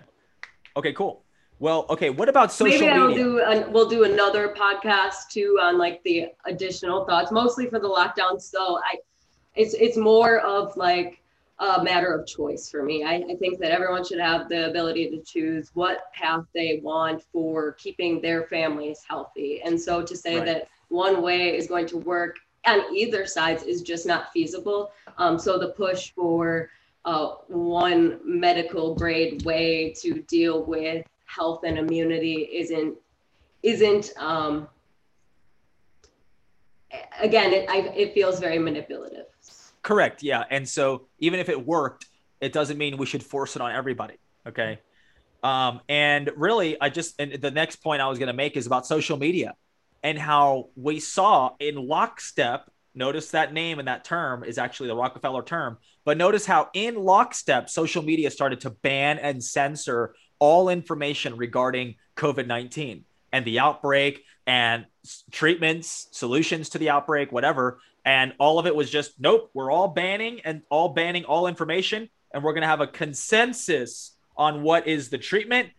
Okay, cool. Well, okay. What about social Maybe I'll media? do an, we'll do another podcast too on like the additional thoughts, mostly for the lockdown. So I, it's it's more of like a matter of choice for me. I, I think that everyone should have the ability to choose what path they want for keeping their families healthy. And so to say right. that one way is going to work on either sides is just not feasible. Um, so the push for uh, one medical grade way to deal with health and immunity isn't isn't um, again it, I, it feels very manipulative. Correct. Yeah. And so even if it worked it doesn't mean we should force it on everybody. Okay. Um, and really i just and the next point i was going to make is about social media and how we saw in lockstep notice that name and that term is actually the Rockefeller term. But notice how in lockstep, social media started to ban and censor all information regarding COVID 19 and the outbreak and treatments, solutions to the outbreak, whatever. And all of it was just, nope, we're all banning and all banning all information. And we're going to have a consensus on what is the treatment,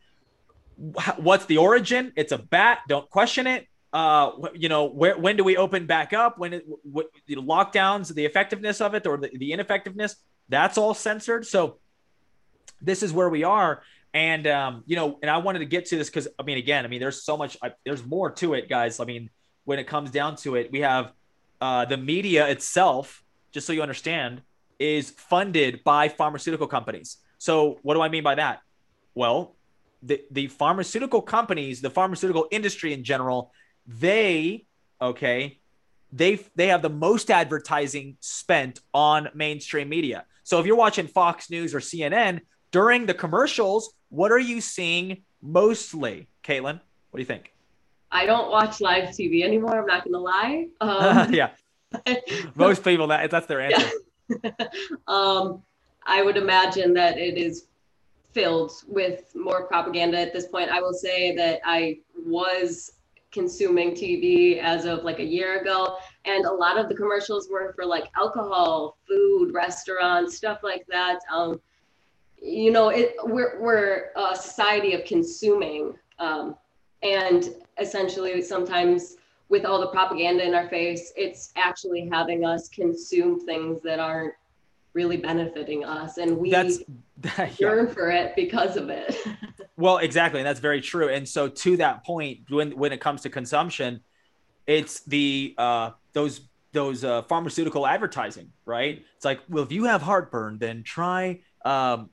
what's the origin. It's a bat, don't question it uh, you know, where, when do we open back up? When it, what, the lockdowns, the effectiveness of it or the, the ineffectiveness, that's all censored. So this is where we are. And, um, you know, and I wanted to get to this because, I mean, again, I mean, there's so much, I, there's more to it, guys. I mean, when it comes down to it, we have uh, the media itself, just so you understand, is funded by pharmaceutical companies. So what do I mean by that? Well, the, the pharmaceutical companies, the pharmaceutical industry in general, they okay they they have the most advertising spent on mainstream media so if you're watching fox news or cnn during the commercials what are you seeing mostly caitlin what do you think I don't watch live TV anymore. I'm not gonna lie. Um, <laughs> yeah, <laughs> most people that that's their answer. Yeah. <laughs> um, I would imagine that it is filled with more propaganda at this point. I will say that I was consuming TV as of like a year ago, and a lot of the commercials were for like alcohol, food, restaurants, stuff like that. Um, you know, it, we're we're a society of consuming, um, and essentially sometimes with all the propaganda in our face, it's actually having us consume things that aren't really benefiting us, and we That's <laughs> that, yearn for it because of it. <laughs> well, exactly, and that's very true. And so, to that point, when when it comes to consumption, it's the uh, those those uh, pharmaceutical advertising, right? It's like, well, if you have heartburn, then try um,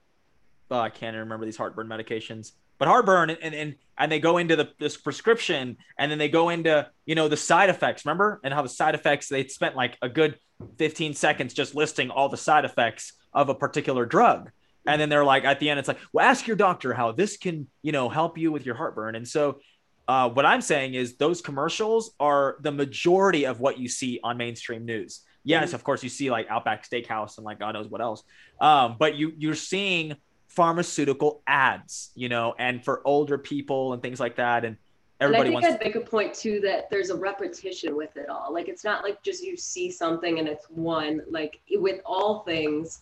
oh, I can't remember these heartburn medications, but heartburn and, and and they go into the this prescription and then they go into you know the side effects. Remember and how the side effects they spent like a good 15 seconds just listing all the side effects of a particular drug. And then they're like at the end, it's like, well, ask your doctor how this can, you know, help you with your heartburn. And so uh, what I'm saying is those commercials are the majority of what you see on mainstream news. Yes, mm-hmm. of course, you see like Outback Steakhouse and like God knows what else. Um, but you you're seeing pharmaceutical ads, you know, and for older people and things like that. And everybody and I think I'd make a point too that there's a repetition with it all. Like it's not like just you see something and it's one. Like with all things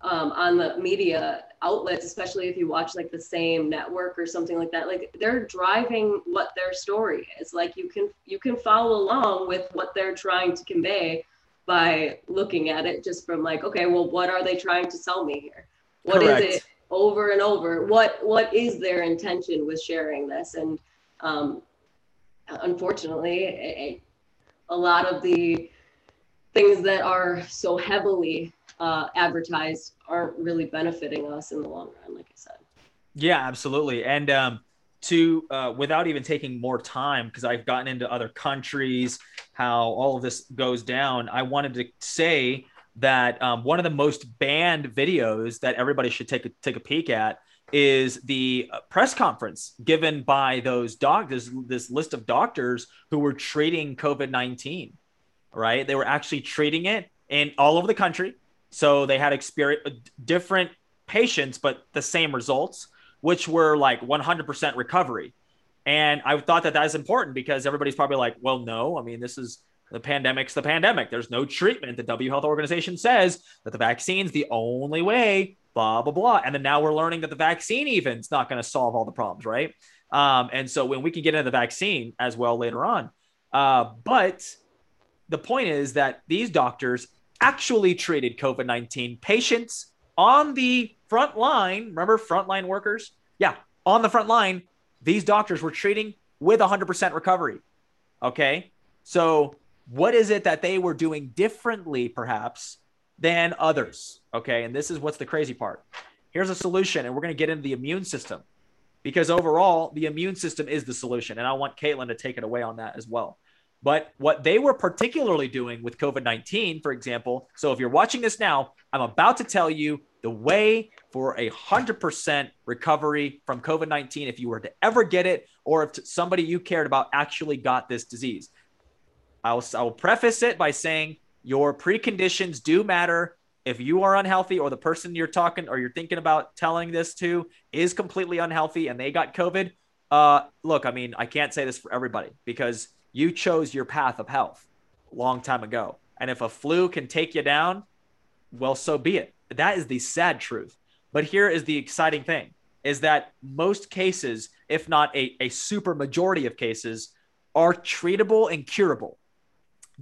um, on the media outlets, especially if you watch like the same network or something like that, like they're driving what their story is. Like you can you can follow along with what they're trying to convey by looking at it just from like, okay, well, what are they trying to sell me here? What Correct. is it? over and over what what is their intention with sharing this and um, unfortunately a, a, lot of the things that are so heavily uh, advertised aren't really benefiting us in the long run like i said. Yeah absolutely. And um, to uh, without even taking more time because i've gotten into other countries how all of this goes down i wanted to say that um, one of the most banned videos that everybody should take a, take a peek at is the uh, press conference given by those doctors, this list of doctors who were treating COVID 19, right? They were actually treating it in all over the country. So they had experience uh, different patients, but the same results, which were like 100% recovery. And I thought that that is important because everybody's probably like, well, no, I mean, this is the pandemic's the pandemic. There's no treatment. The W Health Organization says that the vaccine's the only way, blah, blah, blah. And then now we're learning that the vaccine even is not going to solve all the problems, right? Um, and so when we can get into the vaccine as well later on. Uh, but the point is that these doctors actually treated COVID 19 patients on the front line. Remember, frontline workers? Yeah, on the front line, these doctors were treating with 100% recovery. Okay. So what is it that they were doing differently, perhaps, than others? Okay. And this is what's the crazy part. Here's a solution, and we're going to get into the immune system because overall, the immune system is the solution. And I want Caitlin to take it away on that as well. But what they were particularly doing with COVID 19, for example, so if you're watching this now, I'm about to tell you the way for a 100% recovery from COVID 19 if you were to ever get it, or if somebody you cared about actually got this disease. I'll, I'll preface it by saying your preconditions do matter. If you are unhealthy or the person you're talking or you're thinking about telling this to is completely unhealthy and they got COVID, uh, look, I mean, I can't say this for everybody because you chose your path of health a long time ago. And if a flu can take you down, well, so be it. That is the sad truth. But here is the exciting thing is that most cases, if not a, a super majority of cases, are treatable and curable.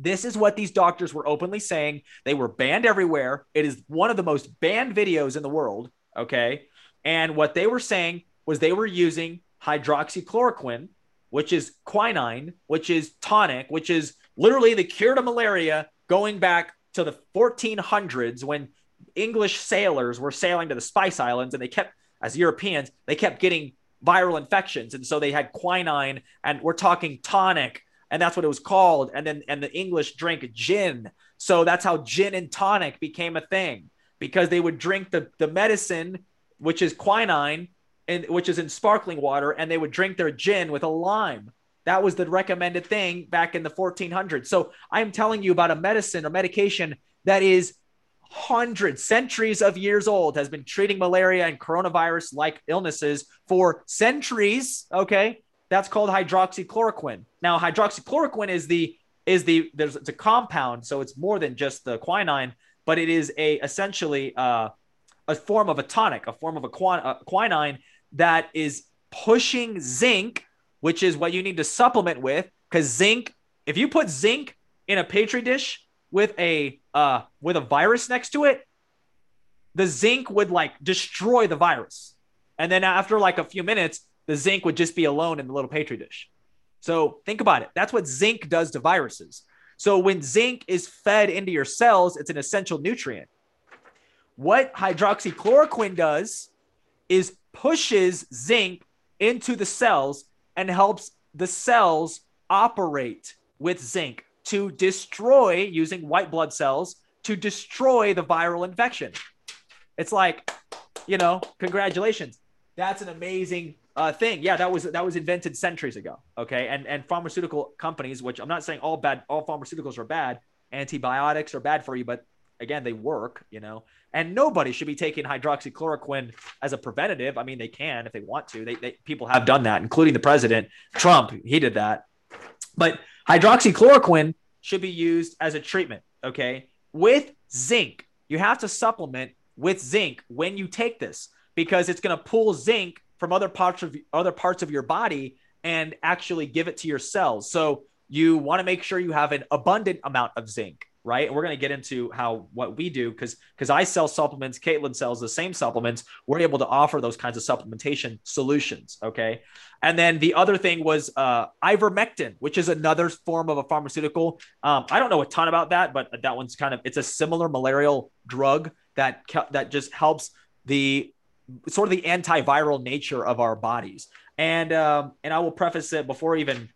This is what these doctors were openly saying. They were banned everywhere. It is one of the most banned videos in the world. Okay. And what they were saying was they were using hydroxychloroquine, which is quinine, which is tonic, which is literally the cure to malaria going back to the 1400s when English sailors were sailing to the Spice Islands and they kept, as Europeans, they kept getting viral infections. And so they had quinine, and we're talking tonic, and that's what it was called. And then and the English drank gin, so that's how gin and tonic became a thing because they would drink the the medicine, which is quinine, and which is in sparkling water, and they would drink their gin with a lime. That was the recommended thing back in the 1400s. So I'm telling you about a medicine or medication that is hundreds, centuries of years old, has been treating malaria and coronavirus like illnesses for centuries. Okay. That's called hydroxychloroquine. Now, hydroxychloroquine is the is the there's it's a compound, so it's more than just the quinine, but it is a essentially uh, a form of a tonic, a form of a, a quinine that is pushing zinc, which is what you need to supplement with, because zinc. If you put zinc in a petri dish with a uh, with a virus next to it, the zinc would like destroy the virus, and then after like a few minutes, the zinc would just be alone in the little petri dish. So think about it. That's what zinc does to viruses. So when zinc is fed into your cells, it's an essential nutrient. What hydroxychloroquine does is pushes zinc into the cells and helps the cells operate with zinc to destroy using white blood cells to destroy the viral infection. It's like, you know, congratulations. That's an amazing uh, thing. Yeah, that was that was invented centuries ago. Okay, and and pharmaceutical companies, which I'm not saying all bad, all pharmaceuticals are bad. Antibiotics are bad for you, but again, they work. You know, and nobody should be taking hydroxychloroquine as a preventative. I mean, they can if they want to. They, they people have done that, including the president Trump. He did that, but hydroxychloroquine should be used as a treatment. Okay, with zinc, you have to supplement with zinc when you take this because it's going to pull zinc from other parts of other parts of your body and actually give it to your cells. So you want to make sure you have an abundant amount of zinc, right? And we're going to get into how what we do because because I sell supplements, Caitlin sells the same supplements. We're able to offer those kinds of supplementation solutions. Okay. And then the other thing was uh, ivermectin, which is another form of a pharmaceutical. Um, I don't know a ton about that, but that one's kind of it's a similar malarial drug that that just helps the sort of the antiviral nature of our bodies. And um, and I will preface it before even,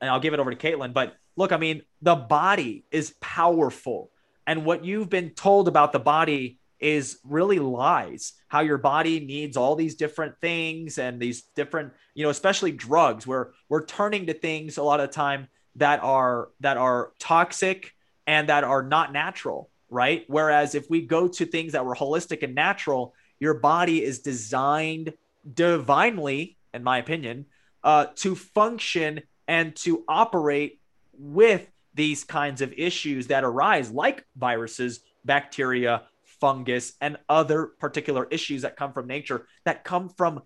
and I'll give it over to Caitlin. But look, I mean, the body is powerful, and what you've been told about the body is really lies. How your body needs all these different things and these different, you know, especially drugs, where we're turning to things a lot of time that are that are toxic and that are not natural, right? Whereas if we go to things that were holistic and natural, your body is designed divinely, in my opinion, uh, to function and to operate with these kinds of issues that arise, like viruses, bacteria, fungus, and other particular issues that come from nature that come from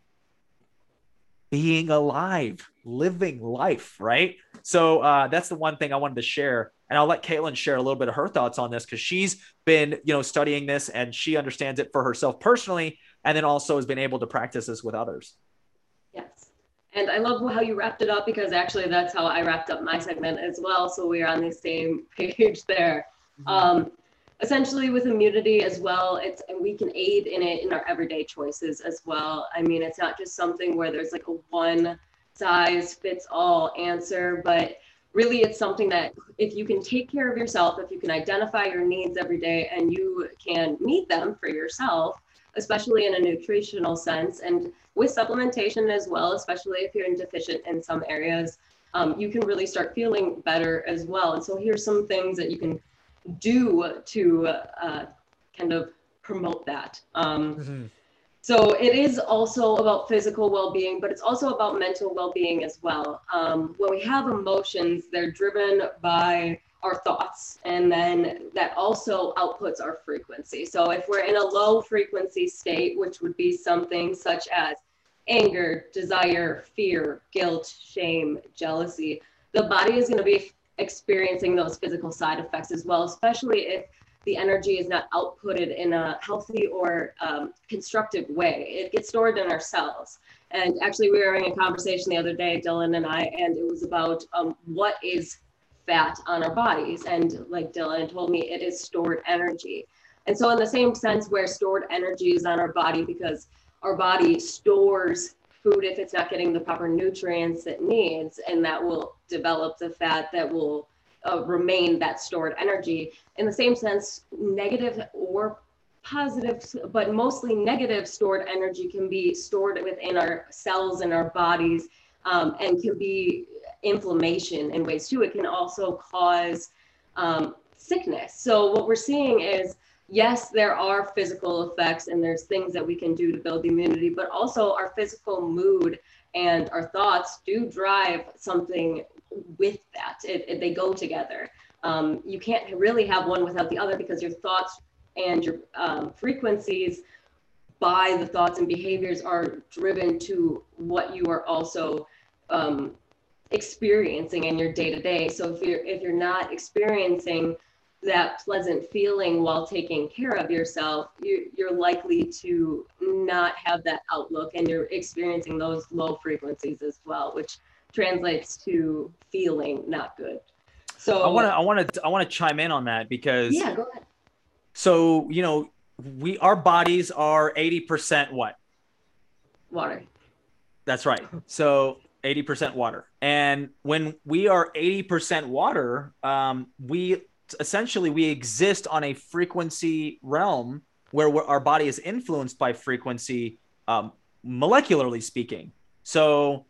being alive, living life, right? So uh, that's the one thing I wanted to share. And I'll let Caitlin share a little bit of her thoughts on this because she's been, you know, studying this and she understands it for herself personally, and then also has been able to practice this with others. Yes. And I love how you wrapped it up because actually that's how I wrapped up my segment as well. So we are on the same <laughs> page there. Mm-hmm. Um, essentially with immunity as well it's and we can aid in it in our everyday choices as well i mean it's not just something where there's like a one size fits all answer but really it's something that if you can take care of yourself if you can identify your needs every day and you can meet them for yourself especially in a nutritional sense and with supplementation as well especially if you're deficient in some areas um, you can really start feeling better as well and so here's some things that you can do to uh, kind of promote that. Um, mm-hmm. So it is also about physical well-being, but it's also about mental well-being as well. Um, when we have emotions, they're driven by our thoughts, and then that also outputs our frequency. So if we're in a low frequency state, which would be something such as anger, desire, fear, guilt, shame, jealousy, the body is going to be experiencing those physical side effects as well, especially if the energy is not outputted in a healthy or um, constructive way. It gets stored in our cells. And actually, we were having a conversation the other day, Dylan and I, and it was about um, what is fat on our bodies. And like Dylan told me, it is stored energy. And so, in the same sense, where stored energy is on our body, because our body stores food if it's not getting the proper nutrients it needs, and that will develop the fat that will uh, remain that stored energy. In the same sense, negative or positive, but mostly negative stored energy can be stored within our cells and our bodies um, and can be inflammation in ways too. It can also cause um, sickness. So what we're seeing is yes, there are physical effects and there's things that we can do to build immunity, but also our physical mood and our thoughts do drive something with that. It, it, they go together. Um, you can't really have one without the other because your thoughts and your um, frequencies by the thoughts and behaviors are driven to what you are also um, experiencing in your day to day. So if you're if you're not experiencing that pleasant feeling while taking care of yourself, you, you're likely to not have that outlook and you're experiencing those low frequencies as well, which translates to feeling not good. So I want to, I want to, I want to chime in on that because yeah, go ahead. So, you know, we, our bodies are 80% what? Water. That's right. So 80% water. And when we are 80% water, um, we essentially we exist on a frequency realm where our body is influenced by frequency um, molecularly speaking so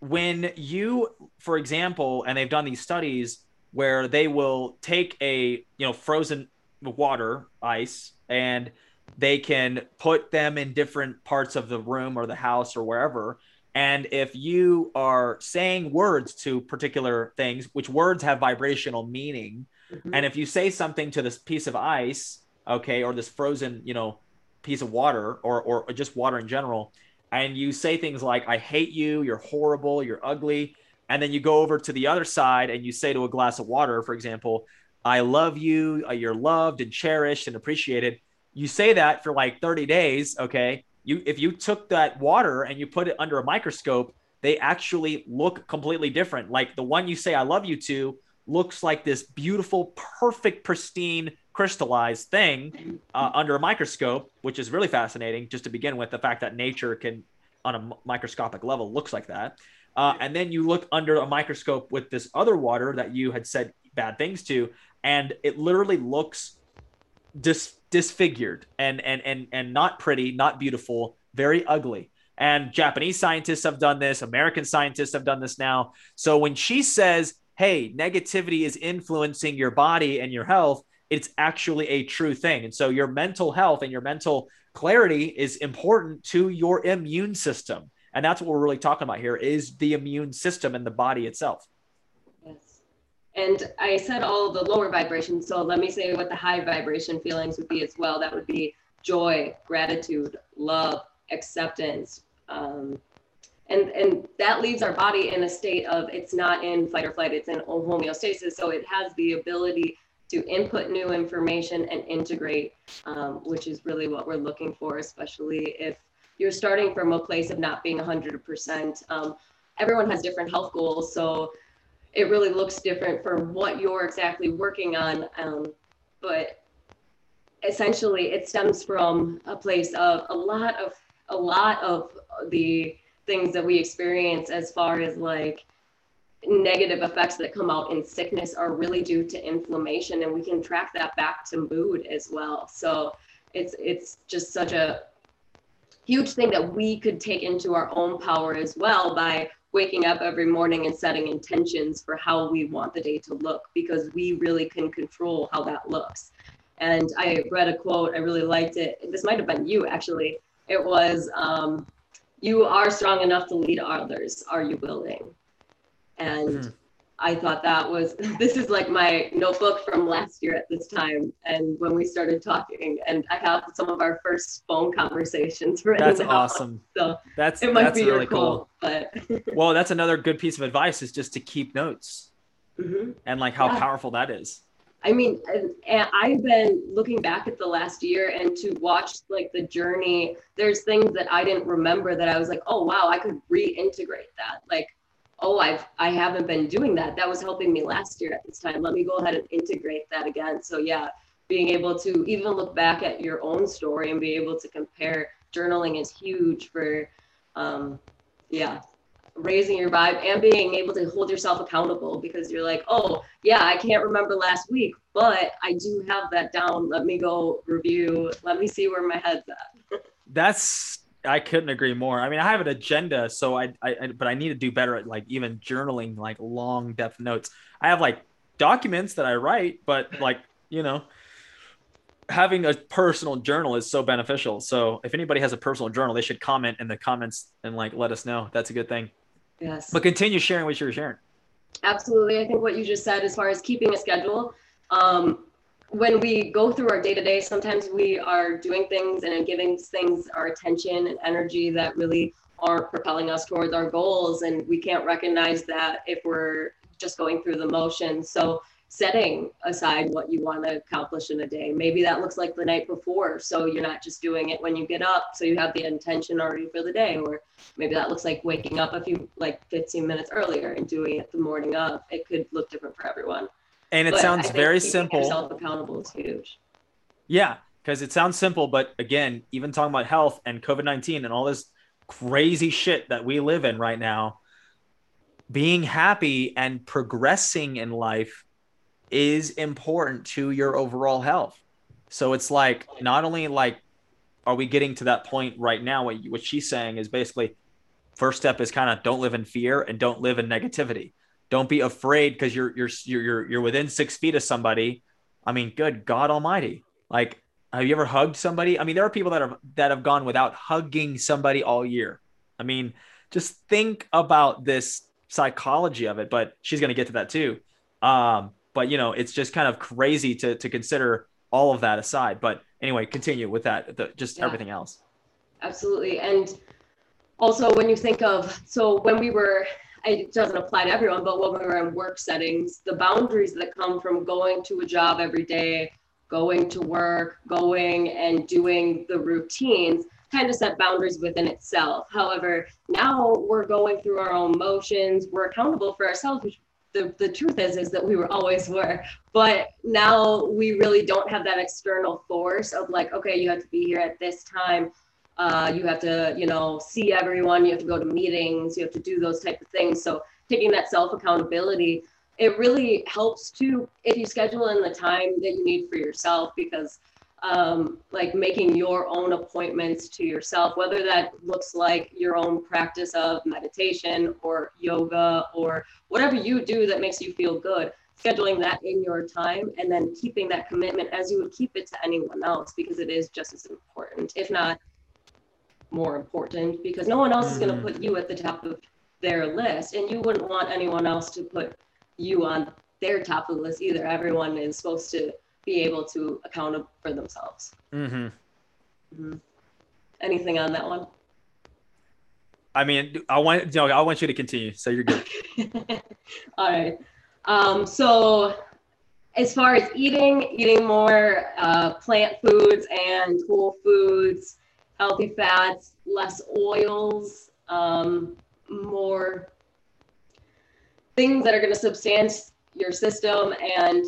when you for example and they've done these studies where they will take a you know frozen water ice and they can put them in different parts of the room or the house or wherever and if you are saying words to particular things, which words have vibrational meaning, mm-hmm. and if you say something to this piece of ice, okay, or this frozen, you know, piece of water or, or just water in general, and you say things like, I hate you, you're horrible, you're ugly. And then you go over to the other side and you say to a glass of water, for example, I love you, uh, you're loved and cherished and appreciated. You say that for like 30 days, okay? you if you took that water and you put it under a microscope they actually look completely different like the one you say i love you to looks like this beautiful perfect pristine crystallized thing uh, under a microscope which is really fascinating just to begin with the fact that nature can on a microscopic level looks like that uh, and then you look under a microscope with this other water that you had said bad things to and it literally looks dis- disfigured and and and and not pretty, not beautiful, very ugly. And Japanese scientists have done this, American scientists have done this now. So when she says, "Hey, negativity is influencing your body and your health," it's actually a true thing. And so your mental health and your mental clarity is important to your immune system. And that's what we're really talking about here is the immune system and the body itself. Yes. And I said all the lower vibrations. So let me say what the high vibration feelings would be as well. That would be joy, gratitude, love, acceptance. Um, and, and that leaves our body in a state of it's not in fight or flight, it's in homeostasis. So it has the ability to input new information and integrate, um, which is really what we're looking for, especially if you're starting from a place of not being 100%. Um, everyone has different health goals. So it really looks different for what you're exactly working on. Um, but essentially, it stems from a place of a lot of a lot of the things that we experience as far as like negative effects that come out in sickness are really due to inflammation and we can track that back to mood as well so it's it's just such a huge thing that we could take into our own power as well by waking up every morning and setting intentions for how we want the day to look because we really can control how that looks. And I read a quote, I really liked it. This might have been you actually. It was, um, You are strong enough to lead others. Are you willing? And mm-hmm. I thought that was <laughs> this is like my notebook from last year at this time, and when we started talking, and I have some of our first phone conversations <laughs> written. That's down. awesome. So that's it might that's be really cool. But <laughs> well, that's another good piece of advice is just to keep notes, mm-hmm. and like how yeah. powerful that is. I mean, and, and I've been looking back at the last year and to watch like the journey. There's things that I didn't remember that I was like, oh wow, I could reintegrate that. Like oh i've i haven't been doing that. That was helping me last year at this time. Let me go ahead and integrate that again. So yeah being able to even look back at your own story and be able to compare journaling is huge for um, yeah raising your vibe and being able to hold yourself accountable because you're like oh yeah i can't remember last week but i do have that down. Let me go review. Let me see where my head's at. <laughs> That's I couldn't agree more. I mean, I have an agenda, so I, I, but I need to do better at like even journaling, like long depth notes. I have like documents that I write, but like you know, having a personal journal is so beneficial. So if anybody has a personal journal, they should comment in the comments and like let us know. That's a good thing. Yes. But continue sharing what you're sharing. Absolutely. I think what you just said, as far as keeping a schedule, um, when we go through our day to day, sometimes we are doing things and giving things our attention and energy that really aren't propelling us towards our goals. And we can't recognize that if we're just going through the motions. So setting aside what you want to accomplish in a day. Maybe that looks like the night before. So you're not just doing it when you get up. So you have the intention already for the day. Or maybe that looks like waking up a few, like 15 minutes earlier and doing it the morning of. It could look different for everyone. And it But sounds very simple. Yourself accountable is huge. Yeah, because it sounds simple, but again, even talking about health and COVID 19 and all this crazy shit that we live in right now, being happy and progressing in life is important to your overall health. So it's like, not only like, are we getting to that point right now? What, what she's saying is basically, first step is kind of don't live in fear and don't live in negativity. Don't be afraid because you're you're you're you're within six feet of somebody. I mean, good God Almighty! Like, have you ever hugged somebody? I mean, there are people that have that have gone without hugging somebody all year. I mean, just think about this psychology of it. But she's going to get to that too. Um, but you know, it's just kind of crazy to to consider all of that aside. But anyway, continue with that. The, just Yeah. everything else. Absolutely. And also when you think of, so when we were, it doesn't apply to everyone, but when we're in work settings, the boundaries that come from going to a job every day, going to work, going and doing the routines kind of set boundaries within itself. However, now we're going through our own motions, we're accountable for ourselves, which the, the truth is is that we were always were but now we really don't have that external force of like okay you have to be here at this time uh, you have to you know see everyone you have to go to meetings you have to do those type of things. So taking that self accountability it really helps to if you schedule in the time that you need for yourself because um, like making your own appointments to yourself whether that looks like your own practice of meditation or yoga or whatever you do that makes you feel good scheduling that in your time and then keeping that commitment as you would keep it to anyone else because it is just as important. If not more important because no one else is going Mm. to put you at the top of their list and you wouldn't want anyone else to put you on their top of the list either everyone is supposed to be able to account for themselves Mm-hmm. Mhm. anything on that one I mean, I want no, I want you to continue. So you're good. <laughs> All right. Um, so, as far as eating, eating more uh, plant foods and whole foods, healthy fats, less oils, um, more things that are going to substance your system and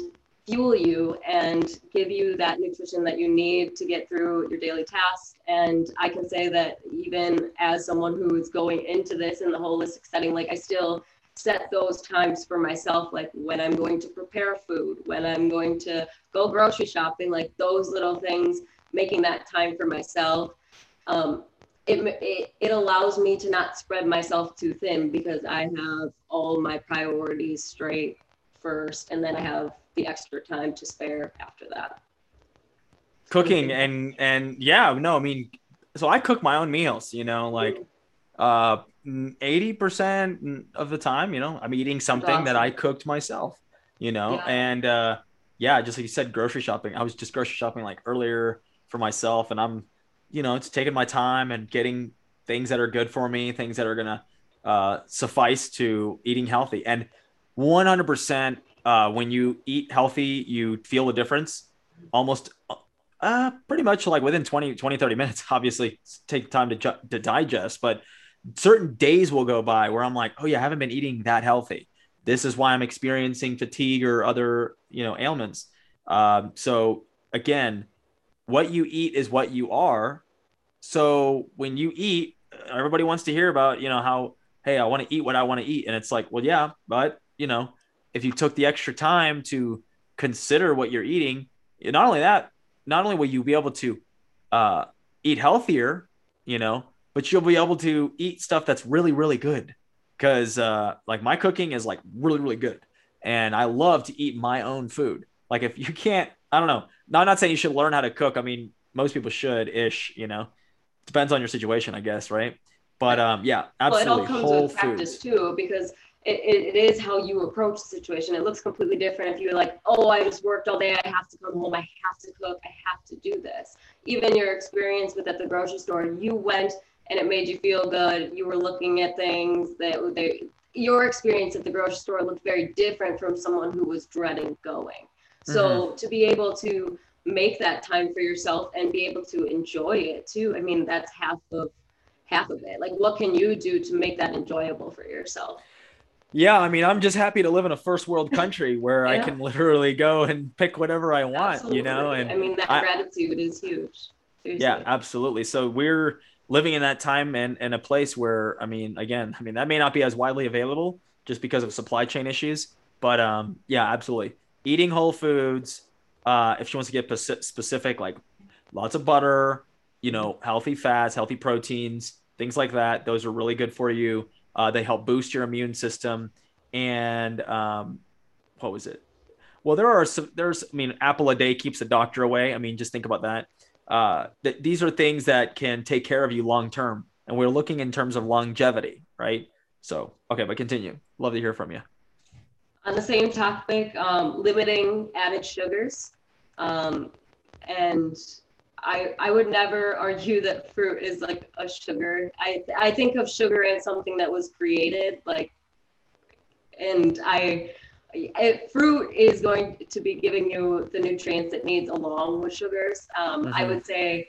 fuel you and give you that nutrition that you need to get through your daily tasks. And I can say that even as someone who is going into this in the holistic setting, like I still set those times for myself, like when I'm going to prepare food, when I'm going to go grocery shopping, like those little things, making that time for myself. Um, it, it, it allows me to not spread myself too thin because I have all my priorities straight first, and then I have the extra time to spare after that. Cooking and and yeah, no, I mean, so I cook my own meals. You know, like uh, eighty percent of the time, you know, I'm eating something that. I cooked myself. You know, Yeah. and uh, yeah, just like you said, grocery shopping. I was just grocery shopping like earlier for myself, and I'm, you know, it's taking my time and getting things that are good for me, things that are gonna uh, suffice to eating healthy. And 100% uh, when you eat healthy, you feel the difference almost uh, pretty much like within 20, 20, 30 minutes. <laughs> Obviously, take time to, ju- to digest, but certain days will go by where I'm like, oh, yeah, I haven't been eating that healthy. This is why I'm experiencing fatigue or other, you know, ailments. Um, so again, what you eat is what you are. So when you eat, everybody wants to hear about, you know, how, hey, I want to eat what I want to eat. And it's like, well, yeah, but, you know, if you took the extra time to consider what you're eating, not only that, not only will you be able to uh, eat healthier, you know, but you'll be able to eat stuff that's really, really good. Cause uh, like my cooking is like really, really good. And I love to eat my own food. Like if you can't, I don't know. No, I'm not saying you should learn how to cook. I mean, most people should ish, you know. Depends on your situation, I guess, right? But um, yeah, absolutely. Well, it all comes Whole with practice foods. too, because it, it, it is how you approach the situation. It looks completely different if you're like, oh, I just worked all day. I have to come home. I have to cook. I have to do this. Even your experience with at the grocery store, you went and it made you feel good. You were looking at things that they, your experience at the grocery store looked very different from someone who was dreading going. So to be able to make that time for yourself and be able to enjoy it too, I mean, that's half of half of it. Like, what can you do to make that enjoyable for yourself? Yeah, I mean, I'm just happy to live in a first world <laughs> country where I can literally go and pick whatever I want, you know, and I mean, that I- gratitude is huge. Seriously. Yeah, absolutely. So we're living in that time and in a place where, I mean, again, I mean, that may not be as widely available just because of supply chain issues, but um, yeah, absolutely. Eating whole foods. Uh, if she wants to get specific, like lots of butter, you know, healthy fats, healthy proteins, things like that. Those are really good for you. Uh, they help boost your immune system. And um, what was it? Well, there are some, there's, I mean, apple a day keeps the doctor away. I mean, just think about that uh, th- these are things that can take care of you long term. And we're looking in terms of longevity, right? So, okay, but continue. Love to hear from you. On the same topic, um, limiting added sugars. Um, and I, I would never argue that fruit is like a sugar. I, I think of sugar as something that was created, like, and I, I, fruit is going to be giving you the nutrients it needs along with sugars. Um, I Mhm. would say,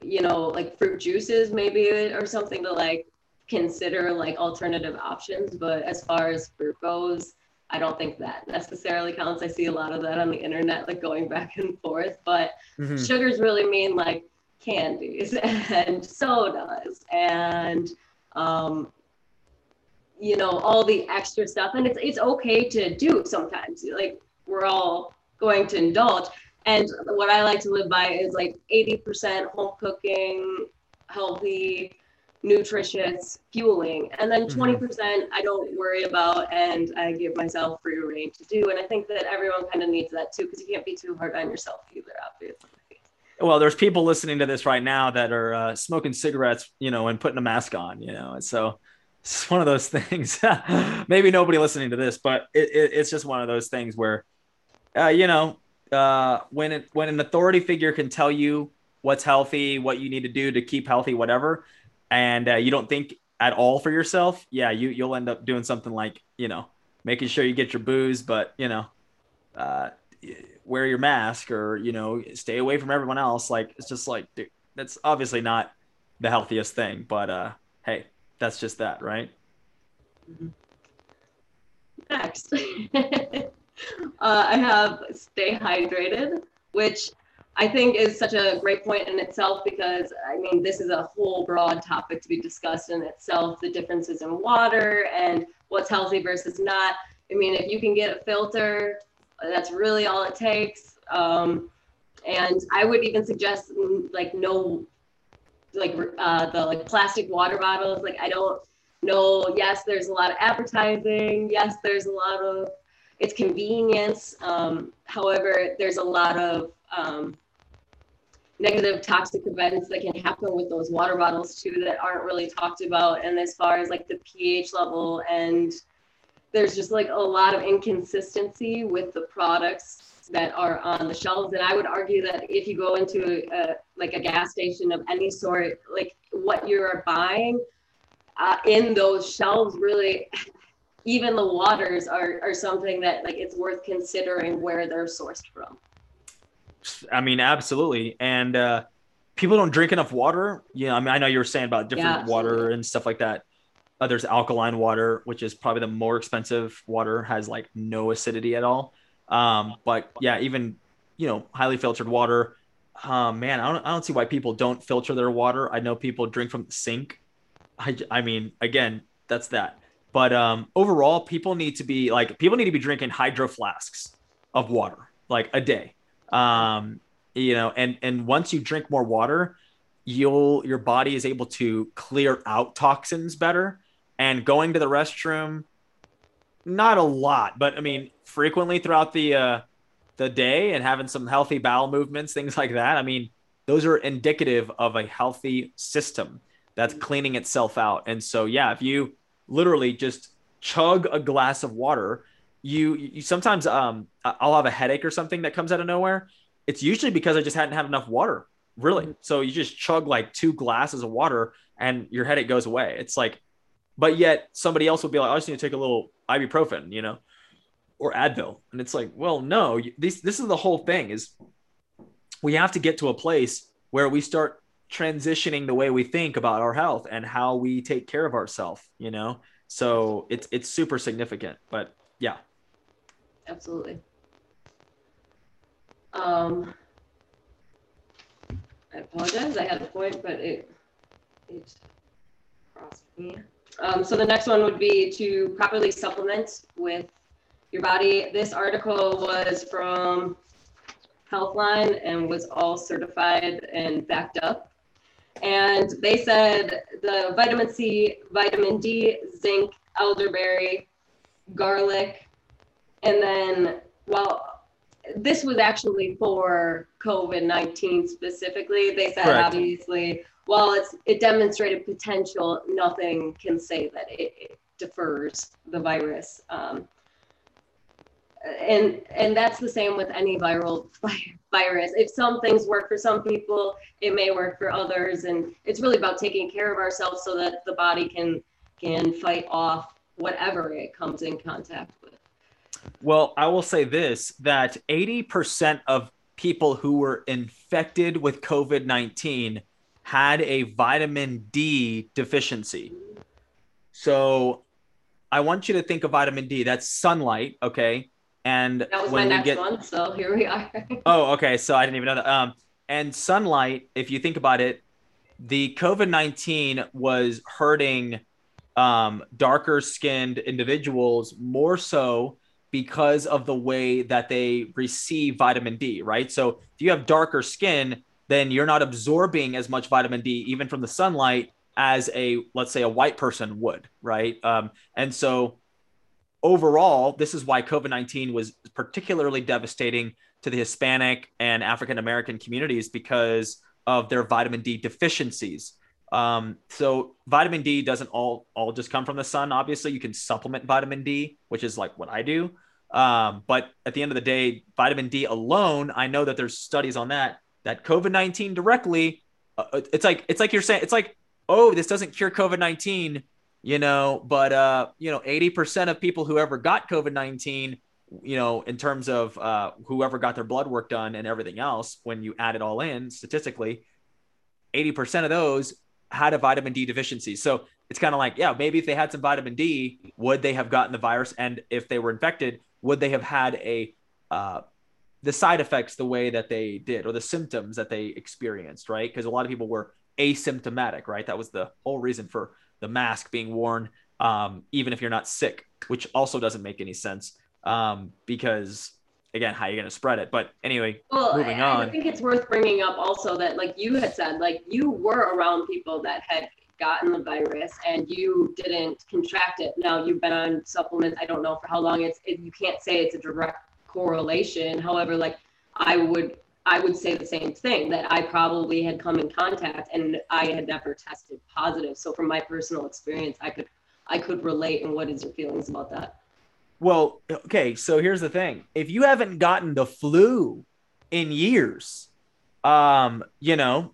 you know, like fruit juices maybe or something to like consider like alternative options. But as far as fruit goes, I don't think that necessarily counts. I see a lot of that on the internet, like going back and forth. But Hmm. sugars really mean like candies <laughs> and sodas and um, you know all the extra stuff. And it's it's okay to do sometimes. Like we're all going to indulge. And what I like to live by is like 80% home cooking, healthy, nutritious fueling. And then Mhm. 20% I don't worry about and I give myself free reign to do. And I think that everyone kind of needs that too, because you can't be too hard on yourself either, obviously. Well, there's people listening to this right now that are uh, smoking cigarettes, you know, and putting a mask on, you know, and so <laughs> it's one of those things. <laughs> Maybe nobody listening to this, but it, it, it's just one of those things where, uh, you know, uh, when it, when an authority figure can tell you what's healthy, what you need to do to keep healthy, whatever, and uh, you don't think at all for yourself, yeah, you you'll end up doing something like you know making sure you get your booze, but you know, uh, wear your mask or you know stay away from everyone else. Like it's just like dude, that's obviously not the healthiest thing, but uh, hey, that's just that, right? Next, <laughs> uh, I have stay hydrated, which I think is such a great point in itself because I mean, this is a whole broad topic to be discussed in itself the differences in water and what's healthy versus not. I mean, if you can get a filter, that's really all it takes. Um, and I would even suggest mm, like no, like uh, the like plastic water bottles. Like I don't know. Yes, there's a lot of advertising. Yes, there's a lot of it's convenience. Um, however, there's a lot of um, negative toxic events that can happen with those water bottles too that aren't really talked about. And as far as like the pH level and there's just like a lot of inconsistency with the products that are on the shelves. And I would argue that if you go into a, like a gas station of any sort, like what you're buying uh, in those shelves really even the waters are, are something that like it's worth considering where they're sourced from. I mean, absolutely. And uh, people don't drink enough water. Yeah, I mean, I know you were saying about different Yeah, water and stuff like that. Uh, there's alkaline water, which is probably the more expensive water, has like no acidity at all. Um, but yeah, even you know, highly filtered water. Um, man, I don't, I don't see why people don't filter their water. I know people drink from the sink. I, I mean, again, that's that. But um, overall, people need to be like people need to be drinking hydro flasks of water like a day. Um, you know, and and once you drink more water, you'll your body is able to clear out toxins better. And going to the restroom not a lot but i mean frequently throughout the uh the day and having some healthy bowel movements things like that i mean those are indicative of a healthy system that's cleaning itself out. And so yeah if you literally just chug a glass of water you you sometimes um i'll have a headache or something that comes out of nowhere. It's usually because i just hadn't had enough water really. Mm-hmm. so you just chug like two glasses of water and your headache goes away. It's like but yet somebody else will be like i just need to take a little ibuprofen you know or advil. And it's like well no this this is the whole thing is we have to get to a place where we start transitioning the way we think about our health and how we take care of ourselves you know? So it's it's super significant but yeah absolutely. Um i apologize i had a point but it it crossed me. Um, so the next one would be to properly supplement with your body. This article was from healthline and was all certified and backed up. And they said the vitamin C, vitamin D, zinc, elderberry, garlic, and then, well, this was actually for COVID 19 specifically. They said, Correct. obviously, while it's, it demonstrated potential, nothing can say that it, it defers the virus. Um, and and that's the same with any viral <laughs> virus if some things work for some people it may work for others and it's really about taking care of ourselves so that the body can can fight off whatever it comes in contact with well i will say this that 80% of people who were infected with covid-19 had a vitamin d deficiency so i want you to think of vitamin d that's sunlight okay and that was my next get... one, so here we are. <laughs> oh, okay. So I didn't even know that. Um, and sunlight, if you think about it, the COVID 19 was hurting um, darker skinned individuals more so because of the way that they receive vitamin D, right? So if you have darker skin, then you're not absorbing as much vitamin D, even from the sunlight, as a, let's say, a white person would, right? Um, and so overall, this is why COVID 19 was particularly devastating to the Hispanic and African American communities because of their vitamin D deficiencies. Um, so vitamin D doesn't all all just come from the sun. Obviously, you can supplement vitamin D, which is like what I do. Um, but at the end of the day, vitamin D alone, I know that there's studies on that that COVID nineteen directly. Uh, it's like it's like you're saying it's like oh this doesn't cure COVID nineteen, you know, but uh, you know, 80% of people who ever got COVID-19, you know, in terms of uh, whoever got their blood work done and everything else, when you add it all in statistically, 80% of those had a vitamin D deficiency. So it's kind of like, yeah, maybe if they had some vitamin D, would they have gotten the virus? And if they were infected, would they have had a uh, the side effects the way that they did or the symptoms that they experienced, right? Because a lot of people were asymptomatic, right? That was the whole reason for the mask being worn, um, even if you're not sick, which also doesn't make any sense um, because again, how are you going to spread it? But anyway, well, moving on. I think it's worth bringing up also that, like you had said, like you were around people that had gotten the virus and you didn't contract it. Now you've been on supplements. I don't know for how long. It's it, you can't say it's a direct correlation. However, like I would I would say the same thing that I probably had come in contact and I had never tested positive. So from my personal experience, I could I could relate. And what is your feelings about that? Well, okay. So here's the thing: if you haven't gotten the flu in years, um, you know,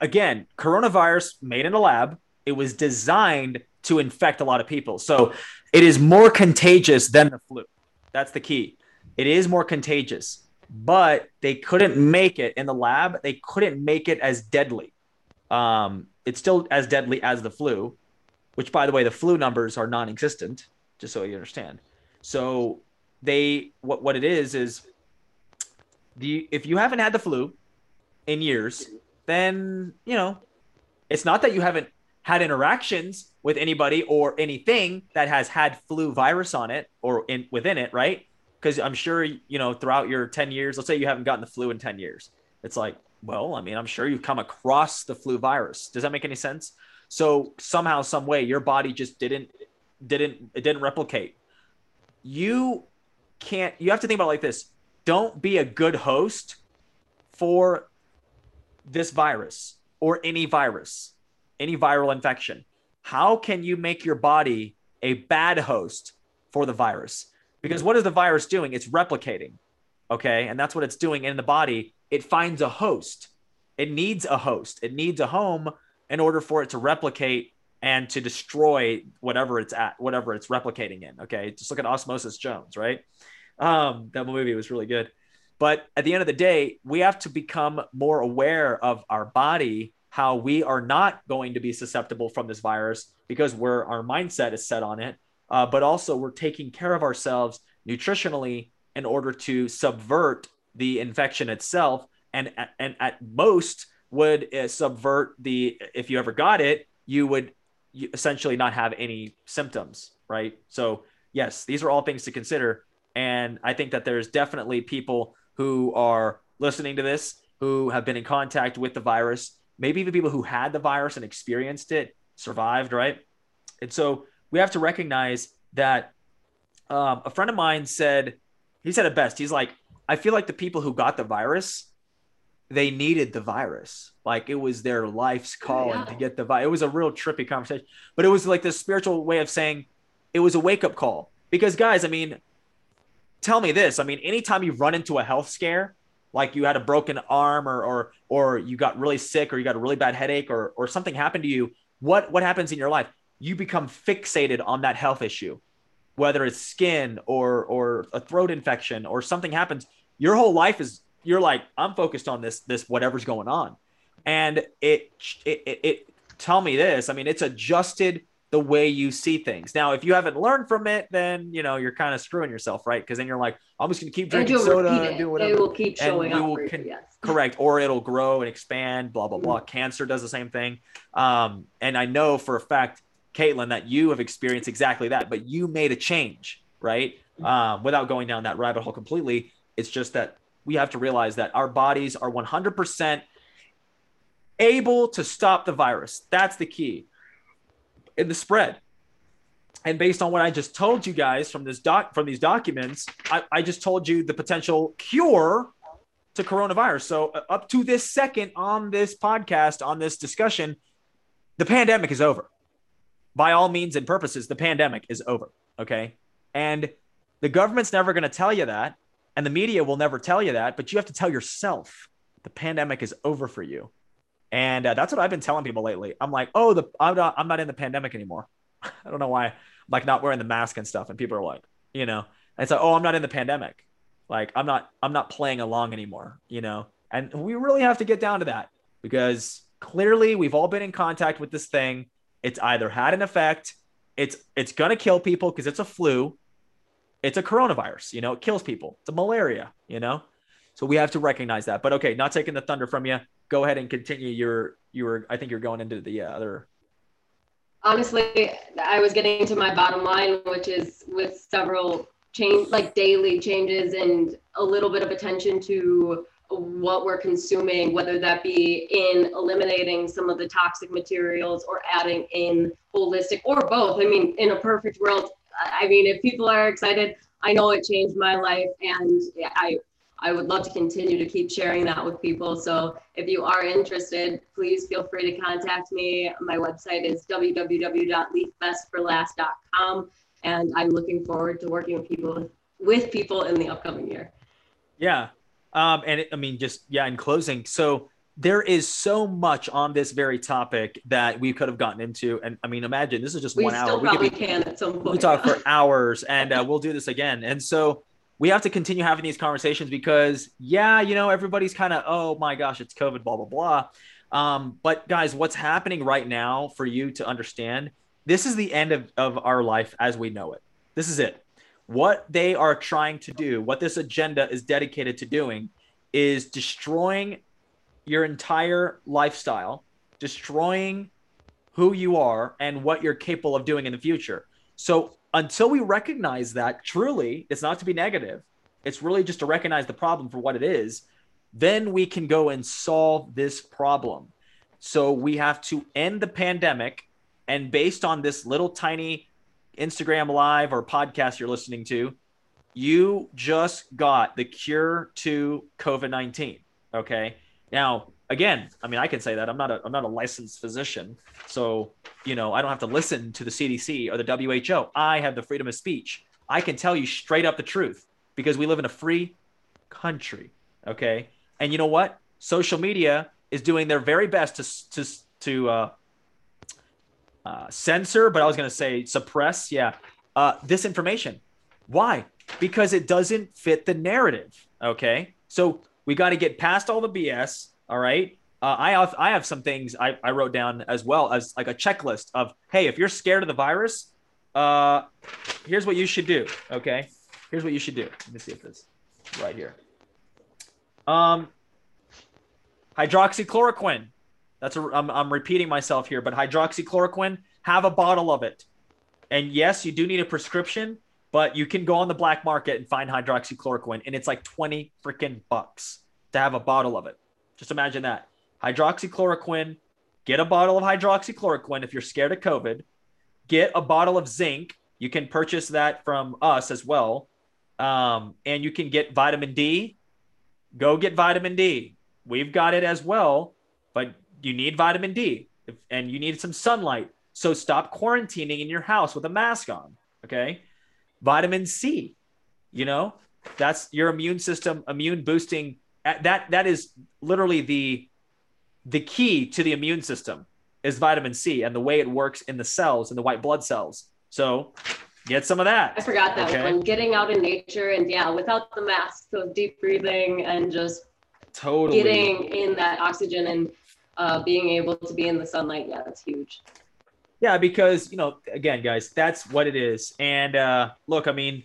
again, coronavirus made in a lab. It was designed to infect a lot of people. So it is more contagious than the flu. That's the key. It is more contagious but they couldn't make it in the lab. They couldn't make it as deadly. Um, it's still as deadly as the flu, which, by the way, the flu numbers are non-existent. Just so you understand. So they what what it is is the if you haven't had the flu in years, then you know it's not that you haven't had interactions with anybody or anything that has had flu virus on it or in within it, right? because I'm sure you know throughout your 10 years, let's say you haven't gotten the flu in 10 years. It's like Well, I mean, I'm sure you've come across the flu virus. Does that make any sense? So somehow, some way, your body just didn't didn't it didn't replicate. You can't. You have to think about like this. Don't be a good host for this virus or any virus, any viral infection. How can you make your body a bad host for the virus? Because what is the virus doing? It's replicating. Okay. And that's what it's doing in the body. It finds a host. It needs a host. It needs a home in order for it to replicate and to destroy whatever it's at, whatever it's replicating in. Okay. Just look at Osmosis Jones, right? Um, that movie was really good. But at the end of the day, we have to become more aware of our body, how we are not going to be susceptible from this virus because we're our mindset is set on it. Uh, but also we're taking care of ourselves nutritionally in order to subvert the infection itself, and and at most would uh, subvert the if you ever got it, you would essentially not have any symptoms, right? So yes, these are all things to consider, and I think that there's definitely people who are listening to this who have been in contact with the virus, maybe even people who had the virus and experienced it, survived, right? And so we have to recognize that um, a friend of mine said, he said it best. He's like, I feel like the people who got the virus, they needed the virus. Like it was their life's calling yeah. to get the virus. It was a real trippy conversation, but it was like this spiritual way of saying it was a wake up call. Because, guys, I mean, tell me this. I mean, anytime you run into a health scare, like you had a broken arm or or or you got really sick or you got a really bad headache or or something happened to you, what what happens in your life? You become fixated on that health issue. Whether it's skin or or a throat infection or something happens, your whole life is you're like I'm focused on this this whatever's going on. And it it it, it tell me this, I mean, it's adjusted the way you see things. Now, if you haven't learned from it, then you know you're kind of screwing yourself, right? Because then you're like, I'm just gonna keep drinking soda and do whatever. It will keep showing up. Will, can, yes. Correct, or it'll grow and expand. Blah blah blah. Mm-hmm. Cancer does the same thing. Um, and I know for a fact, Caitlin, that you have experienced exactly that, but you made a change, right? Mm-hmm. Um, without going down that rabbit hole completely, it's just that we have to realize that our bodies are 100% able to stop the virus. That's the key in the spread. And based on what I just told you guys from this doc from these documents, I, I just told you the potential cure to coronavirus. So uh, up to this second on this podcast, on this discussion, the pandemic is over. By all means and purposes, the pandemic is over. Okay. And the government's never going to tell you that. And the media will never tell you that, but you have to tell yourself the pandemic is over for you. And uh, that's what I've been telling people lately. I'm like, oh, the I'm not, I'm not in the pandemic anymore. <laughs> I don't know why. I'm like not wearing the mask and stuff. And people are like, you know, and it's like, oh, I'm not in the pandemic. Like I'm not I'm not playing along anymore, you know. And we really have to get down to that because clearly we've all been in contact with this thing. It's either had an effect, it's it's gonna kill people because it's a flu, it's a coronavirus, you know, it kills people. It's a malaria, you know. So we have to recognize that. But okay, not taking the thunder from you. Go ahead and continue your your. I think you're going into the uh, other. Honestly, I was getting to my bottom line, which is with several change, like daily changes, and a little bit of attention to what we're consuming, whether that be in eliminating some of the toxic materials or adding in holistic or both. I mean, in a perfect world, I mean, if people are excited, I know it changed my life, and I I would love to continue to keep sharing that with people. So if you are interested, please feel free to contact me. My website is www.leafbestforlast.com, and I'm looking forward to working with people with people in the upcoming year. Yeah, um, and it, I mean, just yeah. In closing, so there is so much on this very topic that we could have gotten into, and I mean, imagine this is just we one hour. we could be, can at some point. We talk for hours, and uh, we'll do this again. And so we have to continue having these conversations because yeah you know everybody's kind of oh my gosh it's covid blah blah blah um, but guys what's happening right now for you to understand this is the end of, of our life as we know it this is it what they are trying to do what this agenda is dedicated to doing is destroying your entire lifestyle destroying who you are and what you're capable of doing in the future so until we recognize that truly, it's not to be negative. It's really just to recognize the problem for what it is. then we can go and solve this problem. So we have to end the pandemic. And based on this little tiny Instagram live or podcast you're listening to, you just got the cure to COVID 19. Okay. Now, again, I mean, I can say that I'm not a I'm not a licensed physician, so you know I don't have to listen to the CDC or the WHO. I have the freedom of speech. I can tell you straight up the truth because we live in a free country. Okay, and you know what? Social media is doing their very best to to to uh, uh, censor, but I was going to say suppress. Yeah, uh, this information. Why? Because it doesn't fit the narrative. Okay, so we got to get past all the BS all right. Uh, I have I have some things I, I wrote down as well as like a checklist of hey, if you're scared of the virus, uh, here's what you should do. Okay, here's what you should do. Let me see if this right here. Um, hydroxychloroquine. That's a I'm, I'm repeating myself here, but hydroxychloroquine. Have a bottle of it, and yes, you do need a prescription, but you can go on the black market and find hydroxychloroquine, and it's like twenty freaking bucks to have a bottle of it. Just imagine that. Hydroxychloroquine, get a bottle of hydroxychloroquine if you're scared of COVID. Get a bottle of zinc. You can purchase that from us as well. Um, and you can get vitamin D. Go get vitamin D. We've got it as well, but you need vitamin D and you need some sunlight. So stop quarantining in your house with a mask on. Okay. Vitamin C, you know, that's your immune system, immune boosting that that is literally the the key to the immune system is vitamin C and the way it works in the cells in the white blood cells. So get some of that. I forgot that okay? one. Getting out in nature and yeah, without the mask, so deep breathing and just totally getting in that oxygen and uh, being able to be in the sunlight. Yeah, that's huge. Yeah, because you know, again, guys, that's what it is. And uh, look, I mean,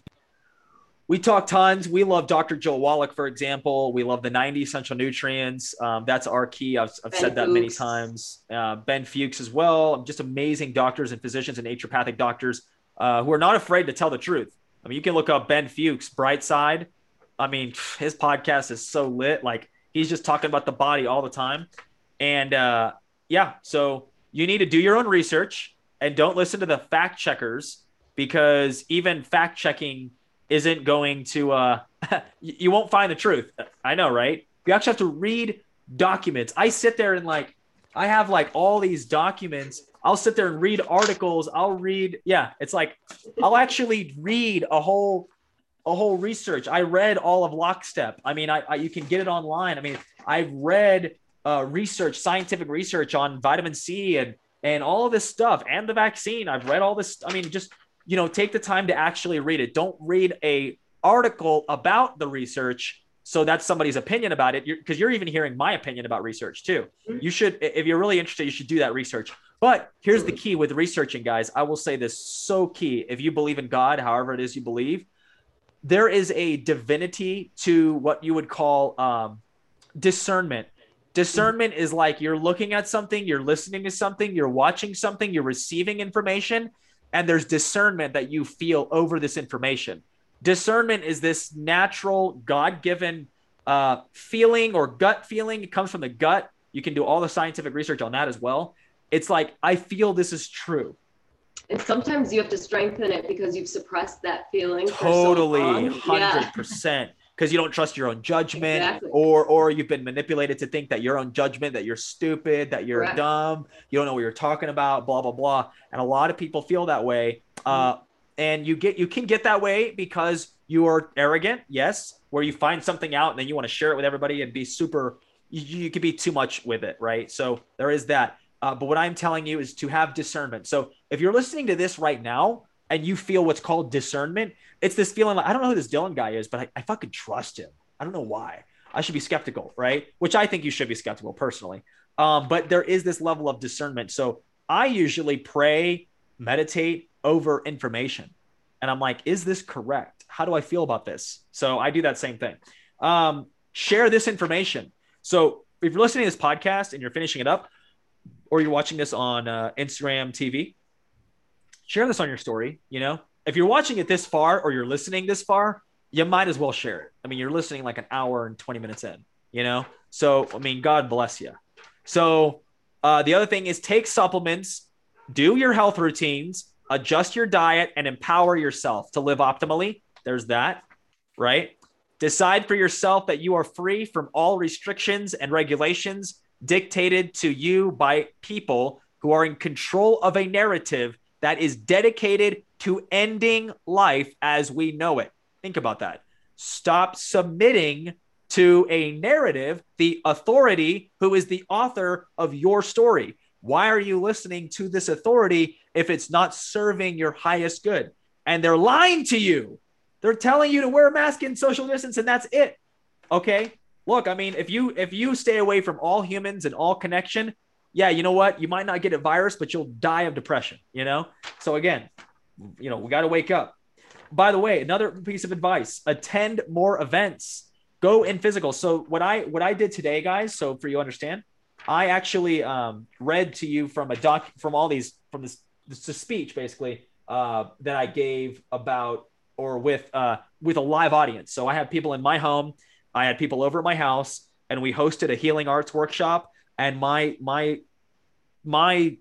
we talk tons. We love Dr. Joel Wallach, for example. We love the 90 essential nutrients. Um, that's our key. I've, I've said that Fuchs. many times. Uh, ben Fuchs as well. Just amazing doctors and physicians and naturopathic doctors uh, who are not afraid to tell the truth. I mean, you can look up Ben Fuchs, Bright Side. I mean, his podcast is so lit. Like he's just talking about the body all the time. And uh, yeah, so you need to do your own research and don't listen to the fact checkers because even fact checking isn't going to uh <laughs> you won't find the truth. I know, right? You actually have to read documents. I sit there and like I have like all these documents. I'll sit there and read articles. I'll read yeah, it's like I'll actually read a whole a whole research. I read all of Lockstep. I mean, I, I you can get it online. I mean, I've read uh, research, scientific research on vitamin C and and all of this stuff and the vaccine. I've read all this. I mean, just you know, take the time to actually read it. Don't read a article about the research so that's somebody's opinion about it because you're, you're, even hearing my opinion about research too mm-hmm. you should if you're really interested you should do that research but here's the key with researching guys i will say this so key if you believe in god however it is you believe there is a divinity to what you would call um, discernment discernment is like you're looking at something you're listening to something you're watching something you're receiving information and there's discernment that you feel over this information. Discernment is this natural, God given uh, feeling or gut feeling. It comes from the gut. You can do all the scientific research on that as well. It's like, I feel this is true. And sometimes you have to strengthen it because you've suppressed that feeling. Totally, so 100%. Yeah because you don't trust your own judgment exactly. or or you've been manipulated to think that your own judgment that you're stupid that you're Correct. dumb you don't know what you're talking about blah blah blah and a lot of people feel that way uh, mm-hmm. and you get you can get that way because you are arrogant yes where you find something out and then you want to share it with everybody and be super you, you could be too much with it right so there is that uh, but what i'm telling you is to have discernment so if you're listening to this right now and you feel what's called discernment, it's this feeling like I don't know who this Dylan guy is, but I, I fucking trust him. I don't know why. I should be skeptical, right? Which I think you should be skeptical personally. Um, but there is this level of discernment. So I usually pray, meditate over information. And I'm like, is this correct? How do I feel about this? So I do that same thing. Um, share this information. So if you're listening to this podcast and you're finishing it up, or you're watching this on uh, Instagram TV, share this on your story. You know, if you're watching it this far or you're listening this far, you might as well share it. I mean, you're listening like an hour and 20 minutes in. you know? So, I mean, God bless you. So, uh, the other thing is take supplements, do your health routines, adjust your diet, and empower yourself to live optimally. There's that, right? Decide for yourself that you are free from all restrictions and regulations dictated to you by people who are in control of a narrative that is dedicated to ending life as we know it. Think about that. Stop submitting to a narrative, the authority who is the author of your story. Why are you listening to this authority if it's not serving your highest good? And they're lying to you. They're telling you to wear a mask and social distance, and that's it. Okay. Look, I mean, if you if you stay away from all humans and all connection, yeah, you know what? You might not get a virus, but you'll die of depression, you know? So again, you know, we got to wake up. By the way, another piece of advice, attend more events. Go in physical. So what I what I did today, guys, so for you understand, I actually um, read to you from a doc from all these from this this speech basically uh, that I gave about or with uh, with a live audience. So I have people in my home, I had people over at my house, and we hosted a healing arts workshop and my my my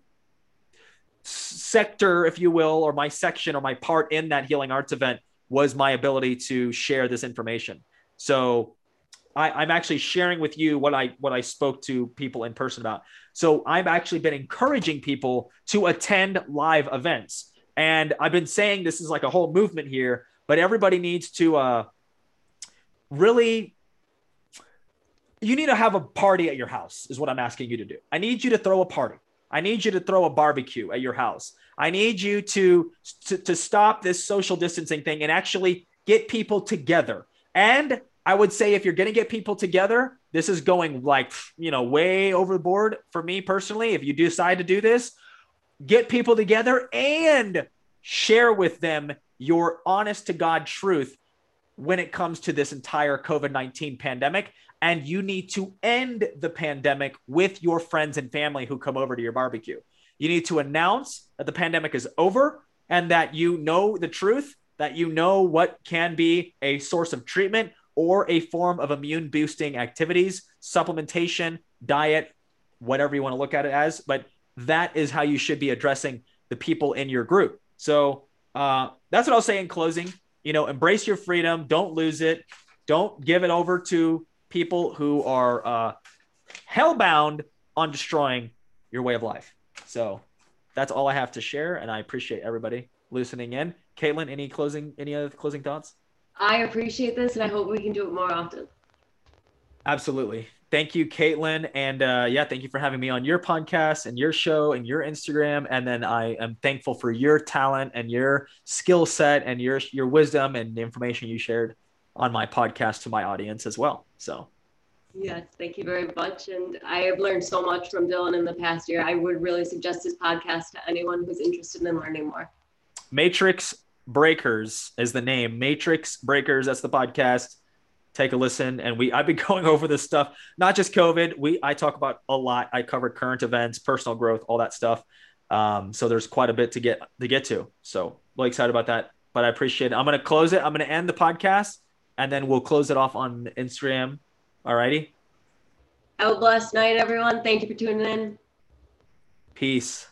sector if you will or my section or my part in that healing arts event was my ability to share this information so I, am actually sharing with you what I what I spoke to people in person about. So I've actually been encouraging people to attend live events, and I've been saying this is like a whole movement here. But everybody needs to uh, really you need to have a party at your house is what i'm asking you to do. I need you to throw a party. I need you to throw a barbecue at your house. I need you to to, to stop this social distancing thing and actually get people together. And i would say if you're going to get people together this is going like you know way overboard for me personally. If you decide to do this get people together and share with them your honest to god truth when it comes to this entire COVID 19 pandemic and you need to end the pandemic with your friends and family who come over to your barbecue. You need to announce that the pandemic is over and that you know the truth, that you know what can be a source of treatment or a form of immune boosting activities, supplementation, diet, whatever you want to look at it as. But that is how you should be addressing the people in your group. So uh, that's what I'll say in closing. You know, embrace your freedom, don't lose it, don't give it over to people who are uh, hellbound on destroying your way of life. So that's all I have to share, and I appreciate everybody listening in. Caitlin, any closing any other closing thoughts? I appreciate this, and I hope we can do it more often. Absolutely. Thank you, Caitlin. And uh, yeah, thank you for having me on your podcast and your show and your Instagram. And then I am thankful for your talent and your skill set and your your wisdom and the information you shared on my podcast to my audience as well. So, yes, thank you very much. And I have learned so much from Dylan in the past year. I would really suggest this podcast to anyone who's interested in learning more. Matrix Breakers is the name. Matrix Breakers, that's the podcast. Take a listen. And we I've been <laughs> going over this stuff, not just COVID. We I talk about a lot. I cover current events, personal growth, all that stuff. Um, so there's quite a bit to get to get to. So really excited about that. But I appreciate it. I'm gonna close it. I'm gonna end the podcast and then we'll close it off on Instagram. Alrighty. Have a blessed night, everyone. Thank you for tuning in. Peace.